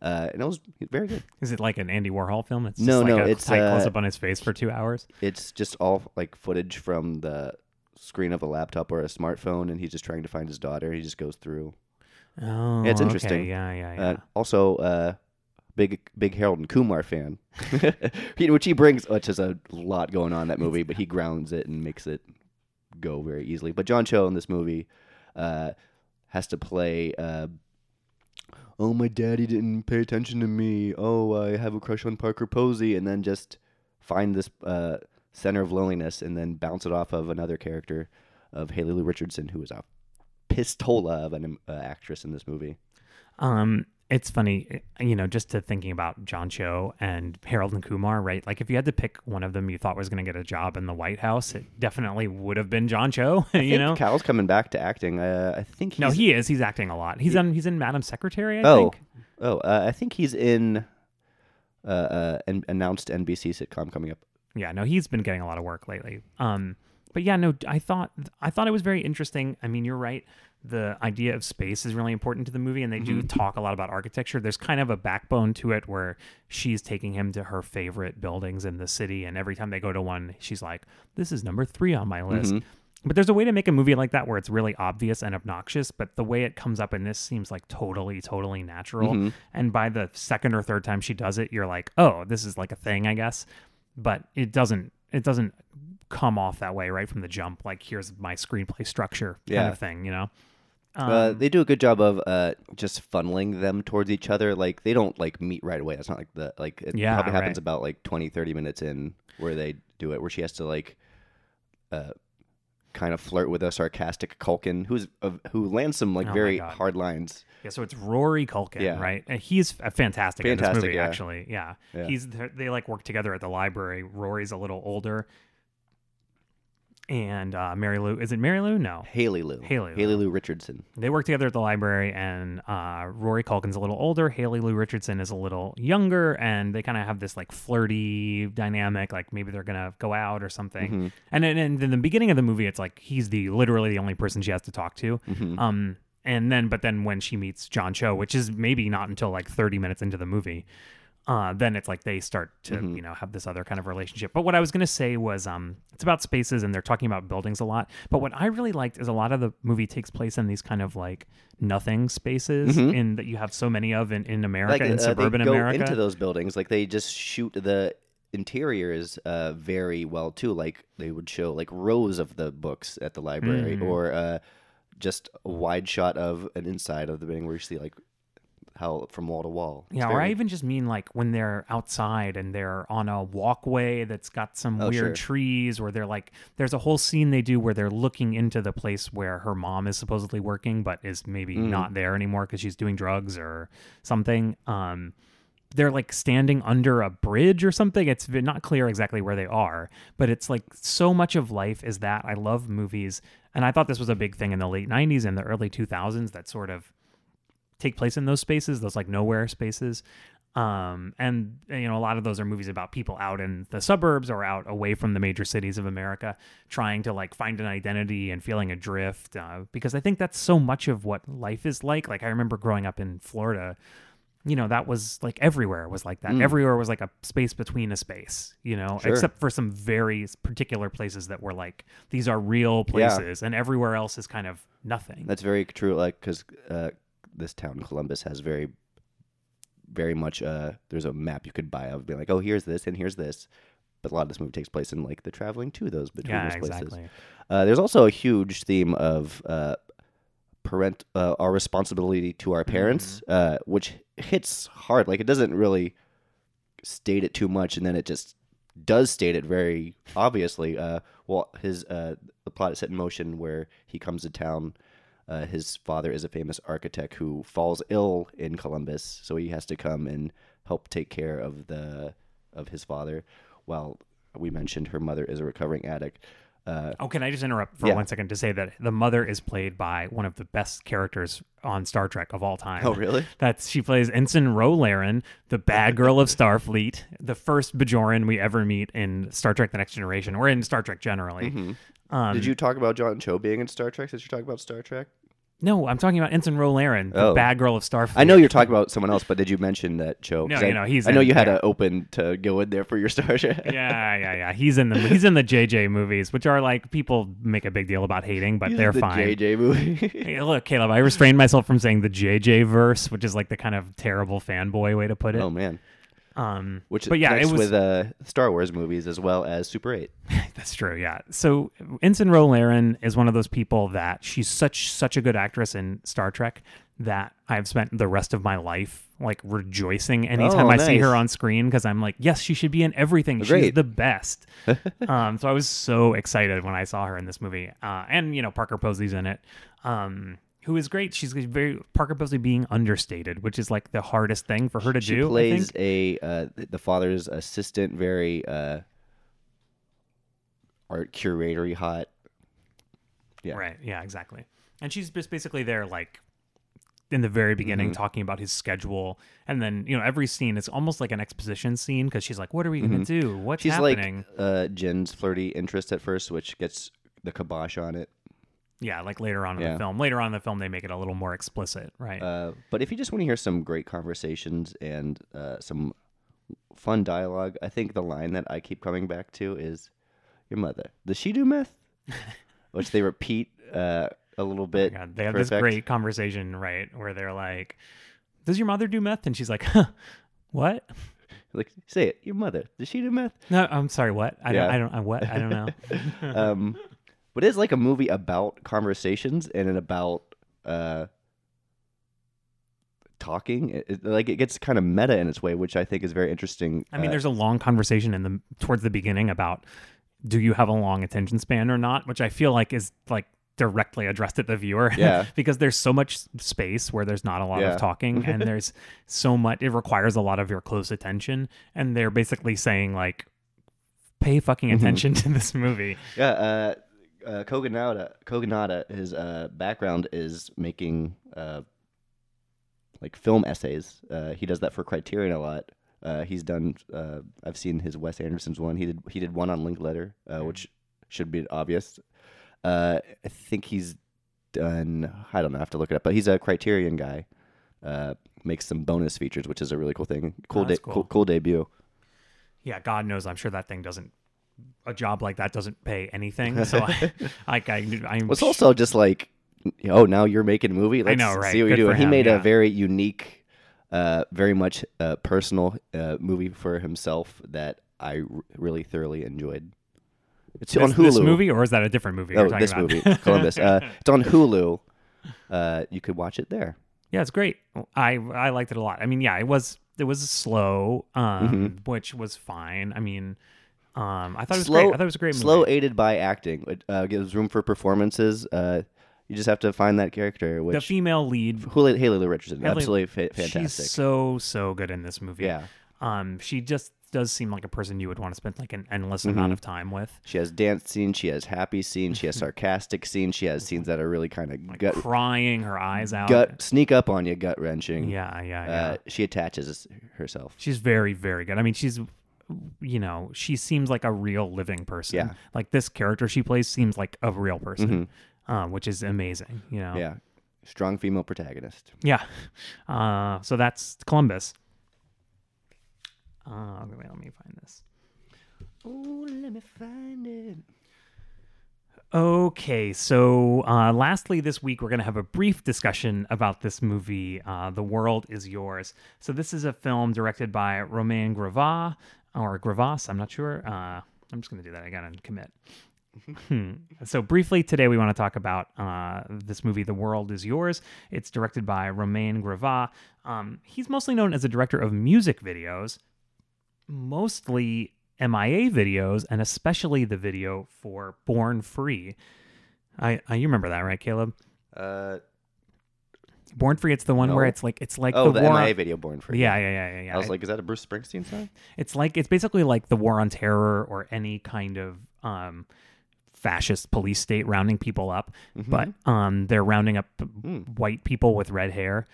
A: uh, and it was very good.
B: Is it like an Andy Warhol film? It's
A: No,
B: just like
A: no,
B: a
A: it's,
B: tight
A: uh,
B: close up on his face for two hours.
A: It's just all like footage from the screen of a laptop or a smartphone, and he's just trying to find his daughter. He just goes through.
B: Oh,
A: it's
B: okay.
A: interesting.
B: Yeah, yeah, yeah.
A: Uh, also, uh, big big Harold and Kumar fan, (laughs) which he brings, which is a lot going on in that movie, but he grounds it and makes it go very easily. But John Cho in this movie uh, has to play. Uh, Oh, my daddy didn't pay attention to me. Oh, I have a crush on Parker Posey, and then just find this uh, center of loneliness, and then bounce it off of another character of Haley Lu Richardson, who is a pistola of an uh, actress in this movie.
B: Um, it's funny, you know, just to thinking about John Cho and Harold and Kumar, right? Like, if you had to pick one of them you thought was going to get a job in the White House, it definitely would have been John Cho. (laughs) You know,
A: Kal's coming back to acting. Uh, I think he's,
B: no, he is. He's acting a lot. He's on. He's in Madam Secretary. I
A: oh
B: think.
A: oh uh, I think he's in uh, uh, an announced NBC sitcom coming up.
B: Yeah, no, he's been getting a lot of work lately. Um, but yeah, no, I thought I thought it was very interesting. I mean, you're right. The idea of space is really important to the movie, and they do mm-hmm. talk a lot about architecture. There's kind of a backbone to it where she's taking him to her favorite buildings in the city, and every time they go to one, she's like, "This is number three on my list." Mm-hmm. But there's a way to make a movie like that where it's really obvious and obnoxious, but the way it comes up in this seems like totally, totally natural. Mm-hmm. And by the second or third time she does it, you're like, oh, this is like a thing, I guess. But it doesn't it doesn't come off that way right from the jump. Like here's my screenplay structure kind
A: Yeah.
B: of thing, you know?
A: uh,
B: Um,
A: they do a good job of uh, just funneling them towards each other. Like they don't like meet right away. That's not like the like it
B: Yeah,
A: probably happens
B: right.
A: about like 20, 30 minutes in where they do it, where she has to like uh, kind of flirt with a sarcastic Culkin who's uh, who lands some like
B: Oh
A: very hard lines.
B: Yeah, so it's Rory Culkin,
A: Yeah.
B: right? And he's uh, fantastic, in this
A: Fantastic,
B: movie.
A: yeah.
B: Actually, yeah.
A: Yeah.
B: He's they like work together at the library. Rory's a little older, and uh, Mary Lou is it Mary Lou? No,
A: Haley Lu,
B: Haley
A: Lu.
B: Haley
A: Lu. Richardson.
B: they work together at the library, and uh, Rory Culkin's a little older. Haley Lu Richardson is a little younger, and they kind of have this like flirty dynamic. Like maybe they're gonna go out or something.
A: Mm-hmm.
B: And then and in the beginning of the movie, it's like he's the literally the only person she has to talk to.
A: Mm-hmm.
B: Um, and then but then when she meets John Cho, which is maybe not until like 30 minutes into the movie, uh, then it's like they start to
A: Mm-hmm.
B: you know have this other kind of relationship. But what I was gonna say was um it's about spaces and they're talking about buildings a lot. But what I really liked is a lot of the movie takes place in these kind of like nothing spaces in that you have so many of in, in America in
A: uh,
B: suburban
A: they go
B: America.
A: into those buildings like they just shoot the interiors uh, very well too like they would show like rows of the books at the library
B: Mm.
A: or uh, just a wide shot of an inside of the building where you see like how from wall to wall It's
B: Yeah, or I even just mean like when they're outside and they're on a walkway that's got some
A: Oh,
B: weird
A: sure.
B: trees, or they're like, there's a whole scene they do where they're looking into the place where her mom is supposedly working, but is maybe
A: Mm.
B: not there anymore because she's doing drugs or something. Um, they're like standing under a bridge or something. It's v- not clear exactly where they are, but it's like so much of life is that. I love movies, and I thought this was a big thing in the late 90s and the early 2000s that sort of take place in those spaces, those like nowhere spaces. Um, and you know, a lot of those are movies about people out in the suburbs or out away from the major cities of America, trying to like find an identity and feeling adrift. Uh, because I think that's so much of what life is like. Like I remember growing up in Florida, you know, that was like everywhere was like that. Everywhere was like a space between a space, you know,
A: Sure.
B: except for some very particular places that were like these are real
A: Yeah.
B: places, and everywhere else is kind of nothing.
A: That's very true. Like, because uh, this town, Columbus, has very, very much. Uh, there's a map you could buy of, being like, oh, here's this and here's this. But a lot of this movie takes place in like the traveling to those between
B: yeah,
A: those places.
B: exactly.
A: Uh, there's also a huge theme of uh, parent, uh, our responsibility to our parents, uh, which hits hard. Like it doesn't really state it too much, and then it just does state it very obviously. Uh, well, his uh, the plot is set in motion where he comes to town. Uh, his father is a famous architect who falls ill in Columbus, so he has to come and help take care of the of his father. While we mentioned her mother is a recovering addict. Uh,
B: Oh, can I just interrupt for
A: Yeah.
B: one second to say that the mother is played by one of the best characters on Star Trek of all time.
A: Oh, really?
B: That's she plays Ensign Ro Laren, the bad girl of Starfleet, the first Bajoran we ever meet in Star Trek: The Next Generation, or in Star Trek generally.
A: Mm-hmm.
B: Um,
A: Did you talk about John Cho being in Star Trek? Did you talk about Star Trek?
B: No, I'm talking about Ensign Ro Laren, the
A: Oh.
B: bad girl of Starfleet.
A: I know you're talking about someone else, but did you mention that Cho? 'Cause
B: No,
A: I,
B: you know, he's
A: I know
B: in-
A: you had to open to go in there for your Star Trek. (laughs)
B: yeah, yeah, yeah. He's in the he's in the JJ movies, which are like people make a big deal about hating, but
A: He's
B: they're
A: the
B: fine.
A: JJ movie.
B: Hey, look, Caleb, I restrained myself from saying the JJ verse, which is like the kind of terrible fanboy way to put it.
A: oh man,
B: Um,
A: which
B: but yeah, it was
A: with uh, Star Wars movies as well as Super Eight. (laughs)
B: that's true. Yeah. So Ensign Ro Laren is one of those people that she's such such a good actress in Star Trek that I've spent the rest of my life like rejoicing anytime
A: Oh,
B: I see her on screen because I'm like, yes, she should be in everything. She's the best. (laughs) um, so I was so excited when I saw her in this movie, uh, and you know Parker Posey's in it. Um, who is great. She's very Parker Posey being understated, which is like the hardest thing for her to
A: She
B: do. I
A: plays a uh, the father's assistant, very uh, art curatory hot. yeah.
B: Right. Yeah, exactly. And she's just basically there, like in the very beginning,
A: Mm-hmm.
B: talking about his schedule, and then you know every scene is almost like an exposition scene because she's like, "What are we gonna do? What's
A: Mm-hmm. She's
B: happening?"
A: like uh, Jin's flirty interest at first, which gets the kibosh on it.
B: Yeah, like later on in
A: Yeah.
B: the film. Later on in the film, they make it a little more explicit, right?
A: Uh, but if you just want to hear some great conversations and uh, some fun dialogue, I think the line that I keep coming back to is, "Your mother, does she do meth?" (laughs) Which they repeat uh, a little bit.
B: Oh they have
A: for
B: this great conversation, right, where they're like, "Does your mother do meth?" And she's like, huh, "What? (laughs)
A: Like, say it. Your mother, does she do meth?
B: No, I'm sorry. What? I don't. I don't. I, what? I don't know." (laughs)
A: um, but it's like a movie about conversations and it about uh, talking. It, it- like it gets kind of meta in its way, which I think is very interesting.
B: I mean,
A: Uh,
B: there's a long conversation in the towards the beginning about do you have a long attention span or not, which I feel like is like directly addressed at the viewer. (laughs)
A: Yeah.
B: because there's so much space where there's not a lot
A: Yeah.
B: of talking (laughs) and there's so much it requires a lot of your close attention and they're basically saying like pay fucking
A: Mm-hmm.
B: attention (laughs) to this movie.
A: Yeah, uh, uh, Kogonada, Kogonada, his uh, background is making uh, like film essays. Uh, he does that for Criterion a lot. Uh, he's done. Uh, I've seen his Wes Anderson's one. He did. He did one on Linklater, uh, which should be obvious. Uh, I think he's done. I don't know. I have to look it up, but he's a Criterion guy. Uh, makes some bonus features, which is a really cool thing. Cool,
B: Oh, that's
A: de-
B: cool.
A: cool, cool debut.
B: Yeah, God knows, I'm sure that thing doesn't. A job like that doesn't pay anything. So, I, (laughs) (laughs) I, I'm.
A: Well, it's also just like, oh, now you're making a movie. Let's
B: know, right?
A: See what
B: Good
A: you're
B: for
A: doing. He made
B: yeah.
A: a very unique, uh, very much uh, personal uh, movie for himself that I r- really thoroughly enjoyed. It's
B: this,
A: on Hulu.
B: this movie, or is that a different movie?
A: Oh, this
B: about?
A: movie, Columbus. Uh, (laughs) it's on Hulu. Uh, you could watch it there.
B: Yeah, it's great. I I liked it a lot. I mean, yeah, it was it was slow, um, which was fine. I mean, um, I thought it was great. I thought it was a great movie.
A: Slow aided by acting. It uh, gives room for performances. Uh, you just have to find that character.
B: the female lead,
A: Haley, Haley Richardson,
B: Haley-
A: absolutely fa- fantastic.
B: she's so so good in this movie.
A: yeah,
B: Um, she just does seem like a person you would want to spend like an endless
A: Mm-hmm.
B: amount of time with.
A: she has dance scenes. She has happy scenes. She has (laughs) sarcastic scenes. She has scenes that are really kind of gut,
B: Crying her eyes out.
A: gut sneak up on you, gut wrenching.
B: Yeah, yeah, yeah.
A: Uh, she attaches herself.
B: she's very very good i mean she's you know she seems like a real living person
A: Yeah.
B: like this character she plays seems like a real person um, which is amazing you know
A: Mm-hmm. Yeah, strong female protagonist.
B: yeah uh, so that's columbus uh, wait, let me find this
A: Oh, let me find it.
B: Okay, so uh, lastly, this week we're going to have a brief discussion about this movie, uh, The World Is Yours. So, this is a film directed by Romain Gravas, or Gravas, I'm not sure. Uh, I'm just going to do that again and commit. Hmm. so, briefly, today we want to talk about uh, this movie, The World Is Yours. It's directed by Romain Gravas. Um, he's mostly known as a director of music videos, mostly MIA videos, and especially the video for Born Free. I, I you remember that, right, Caleb?
A: Uh,
B: Born Free. It's the one where it's like it's like
A: oh,
B: the,
A: the,
B: war.
A: MIA video, Born Free.
B: yeah, yeah, yeah, yeah, yeah.
A: I was like, is that a Bruce Springsteen song?
B: it's like it's basically like the war on terror or any kind of um fascist police state rounding people up,
A: Mm-hmm.
B: but um they're rounding up
A: Hmm.
B: white people with red hair.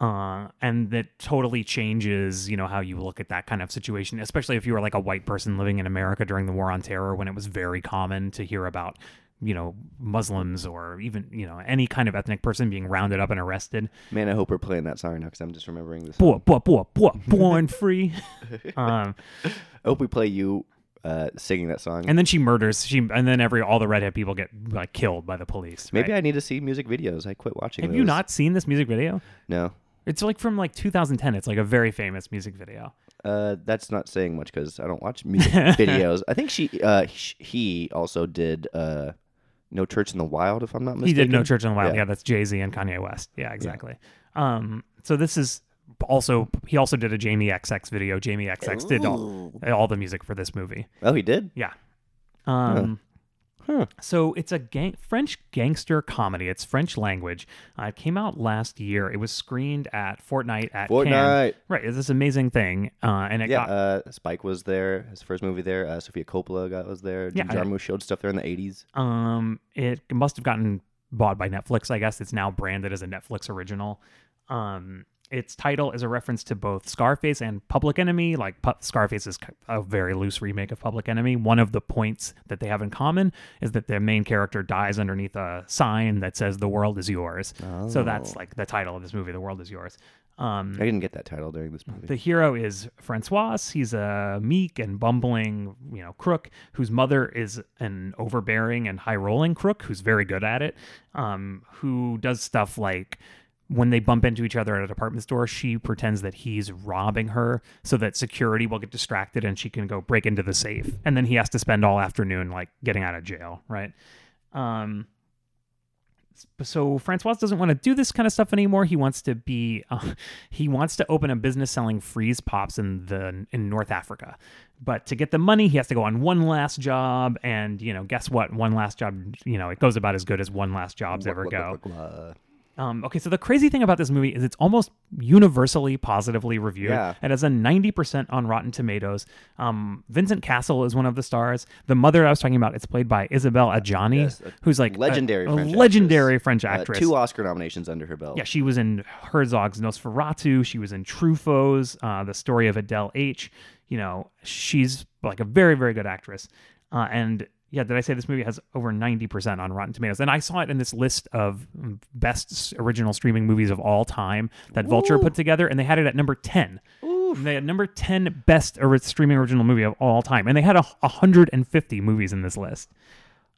B: Uh, and that totally changes, you know, how you look at that kind of situation, especially if you were like a white person living in America during the War on Terror, when it was very common to hear about, you know, Muslims or even, you know, any kind of ethnic person being rounded up and arrested.
A: Man, I hope we're playing that song now because I'm just remembering this.
B: Boy, boy, boy, boy, born free. (laughs) um,
A: I hope we play you uh, singing that song.
B: and then she murders. She and then every all the redhead people get like killed by the police.
A: Maybe
B: right?
A: I need to see music videos. I quit watching.
B: have you not seen this music video?
A: No,
B: It's like from like 2010. It's like a very famous music video.
A: uh, that's not saying much because I don't watch music (laughs) videos. I think she, uh, sh- he also did uh, "No Church in the Wild," if I'm not mistaken.
B: He did No Church in the Wild.
A: Yeah.
B: Yeah, that's Jay Z and Kanye West. Yeah, exactly. Um, so this is also he also did a Jamie XX video. Jamie XX did all, all the music for this movie.
A: Oh, he did.
B: Yeah. Um,
A: Huh.
B: So it's a gang- French gangster comedy. It's French language. Uh, it came out last year. It was screened at Fortnight at Cannes. Right, it's this amazing thing, uh, and it
A: Yeah,
B: got
A: uh, Spike was there. His first movie there. Uh, Sofia Coppola got was there. Jim
B: Yeah,
A: Jarmusch showed stuff there in the '80s.
B: um, it must have gotten bought by Netflix. I guess it's now branded as a Netflix original. Um, its title is a reference to both Scarface and Public Enemy. Like Pu- Scarface is a very loose remake of Public Enemy. One of the points that they have in common is that their main character dies underneath a sign that says "The world is yours." So that's
A: Oh.
B: like the title of this movie. The world is yours. Um,
A: I didn't get that title during this movie.
B: the hero is Francois. He's a meek and bumbling, you know, crook whose mother is an overbearing and high rolling crook who's very good at it. Um, who does stuff like when they bump into each other at a department store, she pretends that he's robbing her so that security will get distracted and she can go break into the safe. And then he has to spend all afternoon like getting out of jail, right? Um, so Francois doesn't want to do this kind of stuff anymore. He wants to be, uh, (laughs) he wants to open a business selling freeze pops in the in North Africa. But to get the money, he has to go on one last job, and you know, guess what? One last job, you know, it goes about as good as one last jobs ever go.
A: Uh,
B: Um, okay, so the crazy thing about this movie is it's almost universally positively reviewed.
A: Yeah.
B: It has a 90% on Rotten Tomatoes. Um, Vincent Cassel is one of the stars. The mother I was talking about, it's played by Isabelle Adjani,
A: yes,
B: who's like
A: legendary
B: a,
A: French
B: legendary
A: actress.
B: French
A: uh,
B: actress.
A: two Oscar nominations under her belt.
B: Yeah, she was in Herzog's Nosferatu. She was in Truffaut's uh, The Story of Adele H. You know, she's like a very, very good actress. Uh, and yeah, did I say this movie has over 90% on Rotten Tomatoes? And I saw it in this list of best original streaming movies of all time that Vulture put together, and they had it at number 10. They had number 10 best ori- streaming original movie of all time. And they had a 150 movies in this list.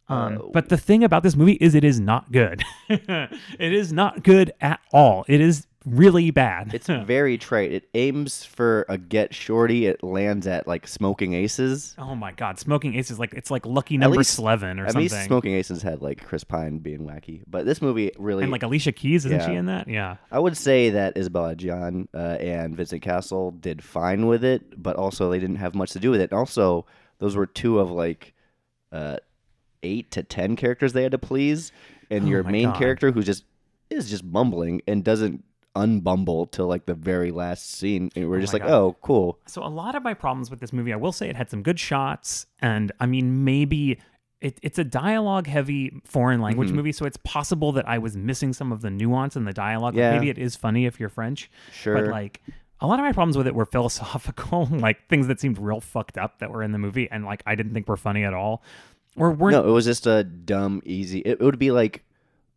B: Um,
A: Uh,
B: but the thing about this movie is it is not good. (laughs) it is not good at all. It is really bad.
A: It's very trite. It aims for a get shorty. It lands at like Smoking Aces.
B: oh my god, Smoking Aces like it's like Lucky Number
A: least-
B: Eleven or
A: At
B: something.
A: least Smoking Aces had like Chris Pine being wacky, but this movie really.
B: and like Alicia Keys, isn't she in that? Yeah.
A: I would say that Isabelle Adjani uh, and Vincent Cassel did fine with it, but also they didn't have much to do with it. And also, those were two of like uh, eight to ten characters they had to please, and
B: Oh
A: your main
B: God.
A: character who just is just mumbling and doesn't unbumble till like the very last scene, and we're
B: Oh
A: just like,
B: God.
A: oh, cool.
B: So a lot of my problems with this movie, I will say it had some good shots, and I mean maybe it, it's a dialogue heavy foreign language
A: Mm-hmm.
B: movie, so it's possible that I was missing some of the nuance in the dialogue. Like,
A: Yeah.
B: maybe it is funny if you're French,
A: Sure.
B: but like a lot of my problems with it were philosophical, (laughs) like things that seemed real fucked up that were in the movie, and like I didn't think were funny at all, or weren't.
A: No, it was just a dumb, easy. It, it would be like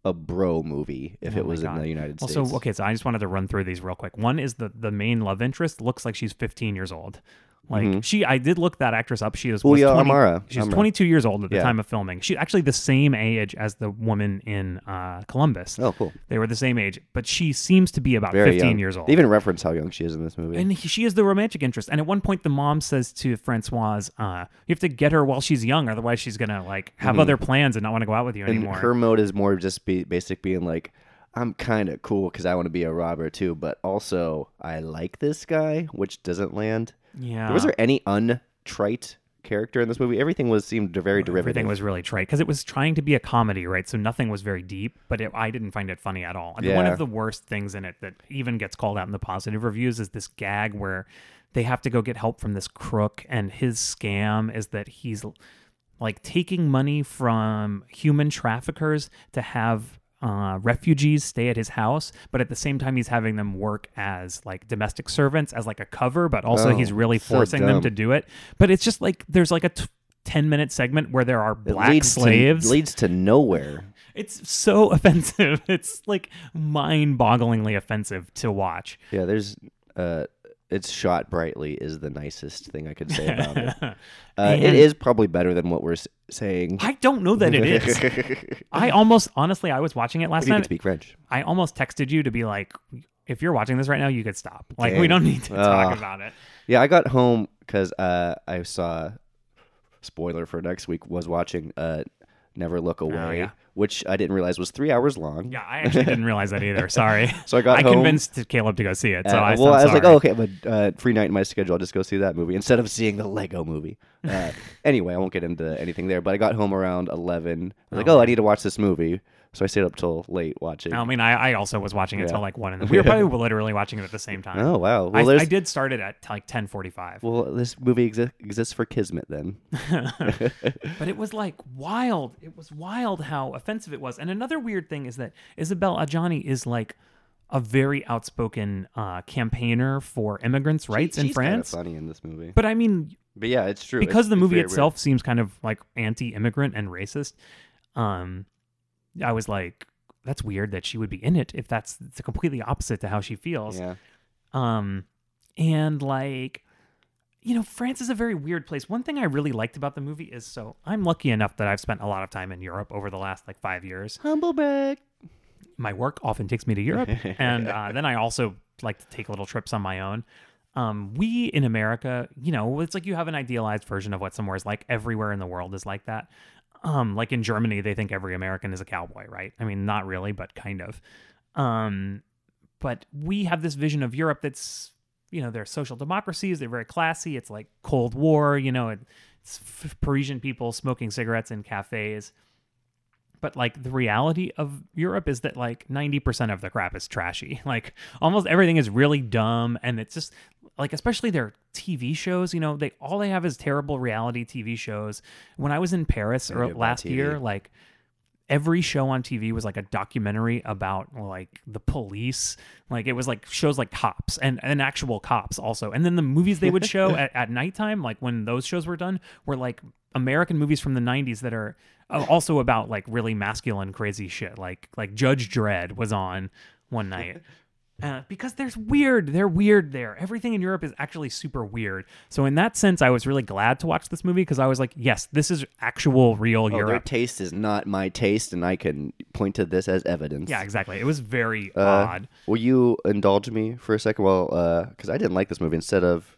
A: a bro movie if
B: Oh
A: it was in the United States.
B: Also, okay, so I just wanted to run through these real quick. One is the the main love interest looks like she's 15 years old. Like she, I did look that actress up. She is was
A: Julia
B: 20
A: Amamra.
B: She's
A: Amamra.
B: 22 years old at the
A: Yeah.
B: time of filming. She's actually the same age as the woman in uh, Columbus.
A: Oh, cool.
B: They were the same age, but she seems to be about
A: Very
B: 15
A: young.
B: years old.
A: They even reference how young she is in this movie.
B: and he, she is the romantic interest. And at one point, the mom says to Francoise, uh, "You have to get her while she's young, otherwise she's gonna like have other plans and not want to go out with you
A: Mm-hmm. and
B: anymore."
A: her mode is more just be basic being like i'm kind of cool because i want to be a robber too but also i like this guy which doesn't land
B: yeah,
A: was there any untrite character in this movie everything was seemed very derivative
B: Everything was really trite because it was trying to be a comedy, right? So nothing was very deep, but it, I didn't find it funny at all. And one
A: Yeah.
B: of the worst things in it that even gets called out in the positive reviews is this gag where they have to go get help from this crook, and his scam is that he's like taking money from human traffickers to have uh, refugees stay at his house, but at the same time he's having them work as like domestic servants as like a cover, but also
A: Oh,
B: he's really
A: so
B: forcing them to do it. But it's just like there's like a t- 10 minute segment where there are black
A: leads
B: slaves.
A: to, leads to nowhere
B: it's so (laughs) offensive. It's like mind bogglingly offensive to watch.
A: yeah there's uh it's shot brightly is the nicest thing i could say about it (laughs) uh, it is probably better than what we're s- saying
B: I don't know that it is. (laughs) I almost, honestly, I was watching it last
A: you can
B: night.
A: speak french
B: I almost texted you to be like, if you're watching this right now, you could stop. Like, we
A: Dang.
B: don't need to talk
A: Ugh.
B: about it.
A: Yeah, I got home because uh, I saw. Spoiler for next week was watching uh, Never Look Away,
B: Oh, yeah.
A: Which I didn't realize was three hours long.
B: Yeah, I actually didn't realize that either. Sorry. (laughs)
A: So I got
B: I
A: home.
B: convinced Caleb to go see it. So
A: uh,
B: I,
A: well, I was like,
B: sorry.
A: oh, okay, but uh, free night in my schedule. I'll just go see that movie instead of seeing the Lego movie. Uh, (laughs) anyway, I won't get into anything there. But I got home around eleven. I was like,
B: Oh,
A: oh, I need to watch this movie. So I stayed up till late watching.
B: I mean, I, I also was watching it
A: Yeah.
B: till like one, in and (laughs) we were probably literally watching it at the same time.
A: oh wow. Well,
B: I, I did start it at like ten forty five,
A: well, this movie exi- exists for Kismet then. (laughs) (laughs)
B: but it was like wild. It was wild how offensive it was. And another weird thing is that Isabelle Adjani is like a very outspoken uh, campaigner for immigrants' rights
A: She-
B: in France.
A: funny in this movie.
B: But I mean,
A: But yeah, it's true.
B: because
A: It's-
B: the movie
A: very weird.
B: itself seems kind of like anti-immigrant and racist um i was like that's weird that she would be in it if that's it's completely opposite to how she feels
A: Yeah.
B: um and like you know france is a very weird place one thing i really liked about the movie is so i'm lucky enough that i've spent a lot of time in europe over the last like five years
A: Humble brag.
B: my work often takes me to Europe, (laughs) and uh, then I also like to take little trips on my own. Um, we in America, you know, it's like you have an idealized version of what somewhere is like. Everywhere in the world is like that. Um, like in Germany, they think every American is a cowboy, right? I mean, not really, but kind of. Um, but we have this vision of Europe that's, you know, they're social democracies. They're very classy. It's like Cold War, you know, it's f- Parisian people smoking cigarettes in cafes but like the reality of Europe is that like 90% of the crap is trashy. (laughs) Like almost everything is really dumb and it's just like especially their TV shows, you know, they all they have is terrible reality TV shows. When I was in Paris or last year, like every show on TV was like a documentary about like the police. Like it was like shows like cops and, and actual cops also. And then the movies they would (laughs) show at, at nighttime, like when those shows were done, were like American movies from the 90s that are uh, also about like really masculine crazy shit. Like like Judge Dredd was on one night. (laughs) Uh, because there's weird. They're weird there. Everything in Europe is actually super weird. So in that sense, I was really glad to watch this movie because I was like, yes, this is actual real
A: Oh, their taste is not my taste, and I can point to this as evidence.
B: yeah, exactly. It was very
A: Uh,
B: odd.
A: Will you indulge me for a second? Well, because I didn't like this movie. Instead of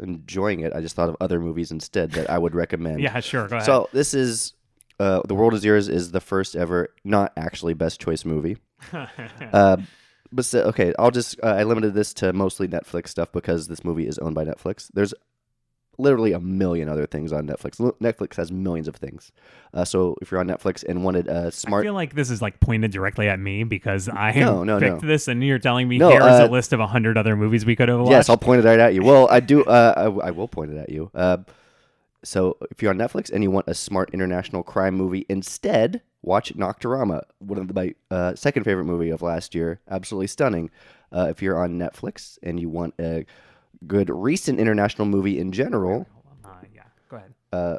A: enjoying it, I just thought of other movies instead that I would recommend. (laughs)
B: Yeah, sure. Go ahead.
A: So this is uh, the world is yours is the first ever not actually best choice movie. (laughs) uh, but so, okay, I'll just uh, I limited this to mostly Netflix stuff because this movie is owned by Netflix. There's literally a million other things on Netflix. Netflix has millions of things. Uh, so if you're on Netflix and wanted a smart I
B: feel like this is like pointed directly at me because I
A: No, no,
B: picked
A: no.
B: this, and you're telling me
A: No,
B: here's
A: uh,
B: a list of a hundred other movies we could have watched.
A: Yes, I'll point it right at you. Well, I do. Uh, I, I will point it at you. Uh, so if you're on Netflix and you want a smart international crime movie instead, watch Nocturama, one of the, my uh, second favorite movie of last year. Absolutely stunning. Uh, if you're on Netflix and you want a good recent international movie in general,
B: Uh, yeah, go ahead.
A: uh,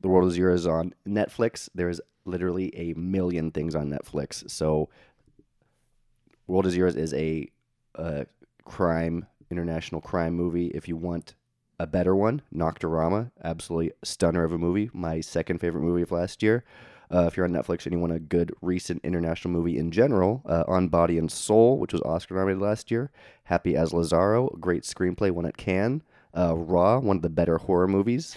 A: The World Is Yours on Netflix. There's literally a million things on Netflix. So, World Is Yours is a uh, crime, international crime movie. If you want a better one, Nocturama, absolutely stunner of a movie. My second favorite movie of last year. Uh, if you're on Netflix and you want a good recent international movie in general, uh, On Body and Soul, which was Oscar nominated last year, Happy as Lazzaro, great screenplay, won at Cannes. Uh, Raw, one of the better horror movies.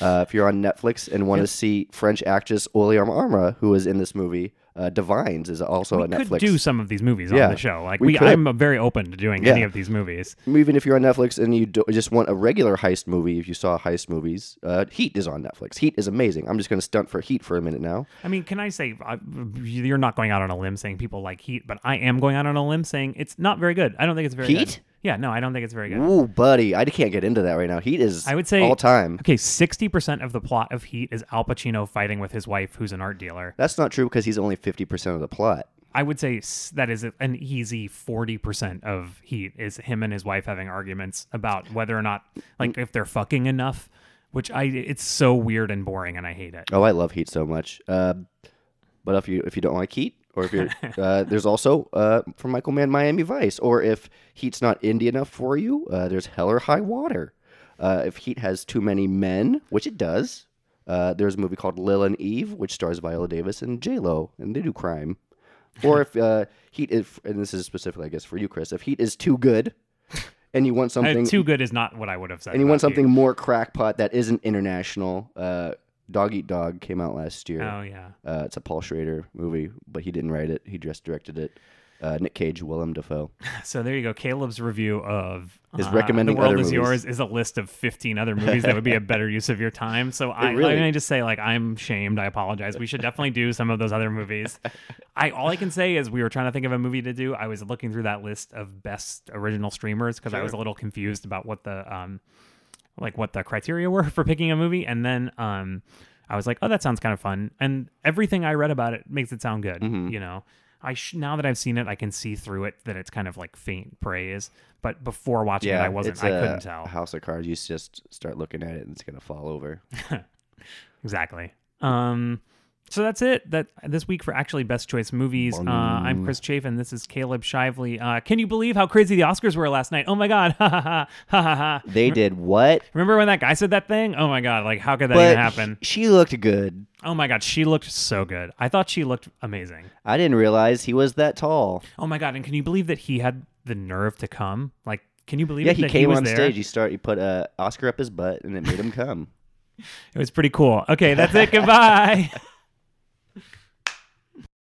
A: Uh, if you're on Netflix and want to see French actress Oulaya Amamra, who is in this movie, uh, Divines is also
B: we
A: on
B: could
A: Netflix.
B: do some of these movies
A: Yeah,
B: on the show. Like
A: we
B: we. I'm very open to doing any of these movies.
A: Even if you're on Netflix and you do, just want a regular heist movie, if you saw heist movies, uh, Heat is on Netflix. Heat is amazing. I'm just going to stunt for Heat for a minute now.
B: I mean, can I say uh, you're not going out on a limb saying people like Heat, but I am going out on a limb saying it's not very good. I don't think it's very
A: Heat?
B: good. Yeah, no, I don't think it's very good.
A: Ooh, buddy, I can't get into that right now. Heat is
B: I would say
A: all time.
B: Okay, sixty percent of the plot of Heat is Al Pacino fighting with his wife, who's an art dealer.
A: That's not true because he's only 50% of the plot.
B: I would say that is an easy forty percent of Heat is him and his wife having arguments about whether or not, like, if they're fucking enough. Which I, it's so weird and boring, and I hate it.
A: Oh, I love Heat so much. Uh, but if you if you don't like Heat, or if you're (laughs) uh, there's also uh, from Michael Mann Miami Vice, or if Heat's not indie enough for you, uh, there's Hell or High Water. Uh, if Heat has too many men, which it does, uh, there's a movie called Lila and Eve, which stars Viola Davis and J Lo, and they do crime. Or if uh, Heat is, and this is specifically, I guess, for you, Chris, if Heat is too good, and you want (laughs) something
B: too good is not what I would have said.
A: and you want something more crackpot that isn't international, uh, Dog Eat Dog came out last year.
B: Oh yeah.
A: Uh, it's a Paul Schrader movie, but he didn't write it. He just directed it. Uh, Nick Cage, Willem Dafoe. (laughs)
B: So there you go. Caleb's review of
A: Is
B: uh,
A: recommending
B: The World Is
A: movies.
B: Yours is a list of 15 other movies that would be a better use of your time. So (laughs) I,
A: really-
B: me just say, like, I'm shamed. I apologize. We should definitely do some of those other movies. (laughs) I all I can say is we were trying to think of a movie to do. I was looking through that list of best original streamers because I was a little confused about what the um like what the criteria were (laughs) for picking a movie, and then um I was like, oh, that sounds kind of fun. And everything I read about it makes it sound good.
A: Mm-hmm.
B: You know. I sh- now that I've seen it, I can see through it that it's kind of like faint praise. But before watching it, I wasn't. I couldn't tell
A: House of Cards. You just start looking at it, and it's gonna fall over. (laughs)
B: exactly. Um, so that's it. That this week for actually best choice movies. Uh, I'm Chris Chafin. This is Caleb Shively. Uh, can you believe how crazy the Oscars were last night? Oh my god! (laughs) Ha ha ha ha ha ha.
A: They did what?
B: Remember when that guy said that thing? Oh my god! Like how could that even happen?
A: she looked good.
B: Oh my god, she looked so good. I thought she looked amazing.
A: I didn't realize he was that tall.
B: Oh my god! And can you believe that he had the nerve to come? Like, can you believe
A: Yeah, he came
B: was
A: on
B: there?
A: stage. He start. He put a Oscar up his butt, and it made him come. (laughs)
B: It was pretty cool. Okay, that's it. (laughs) Goodbye.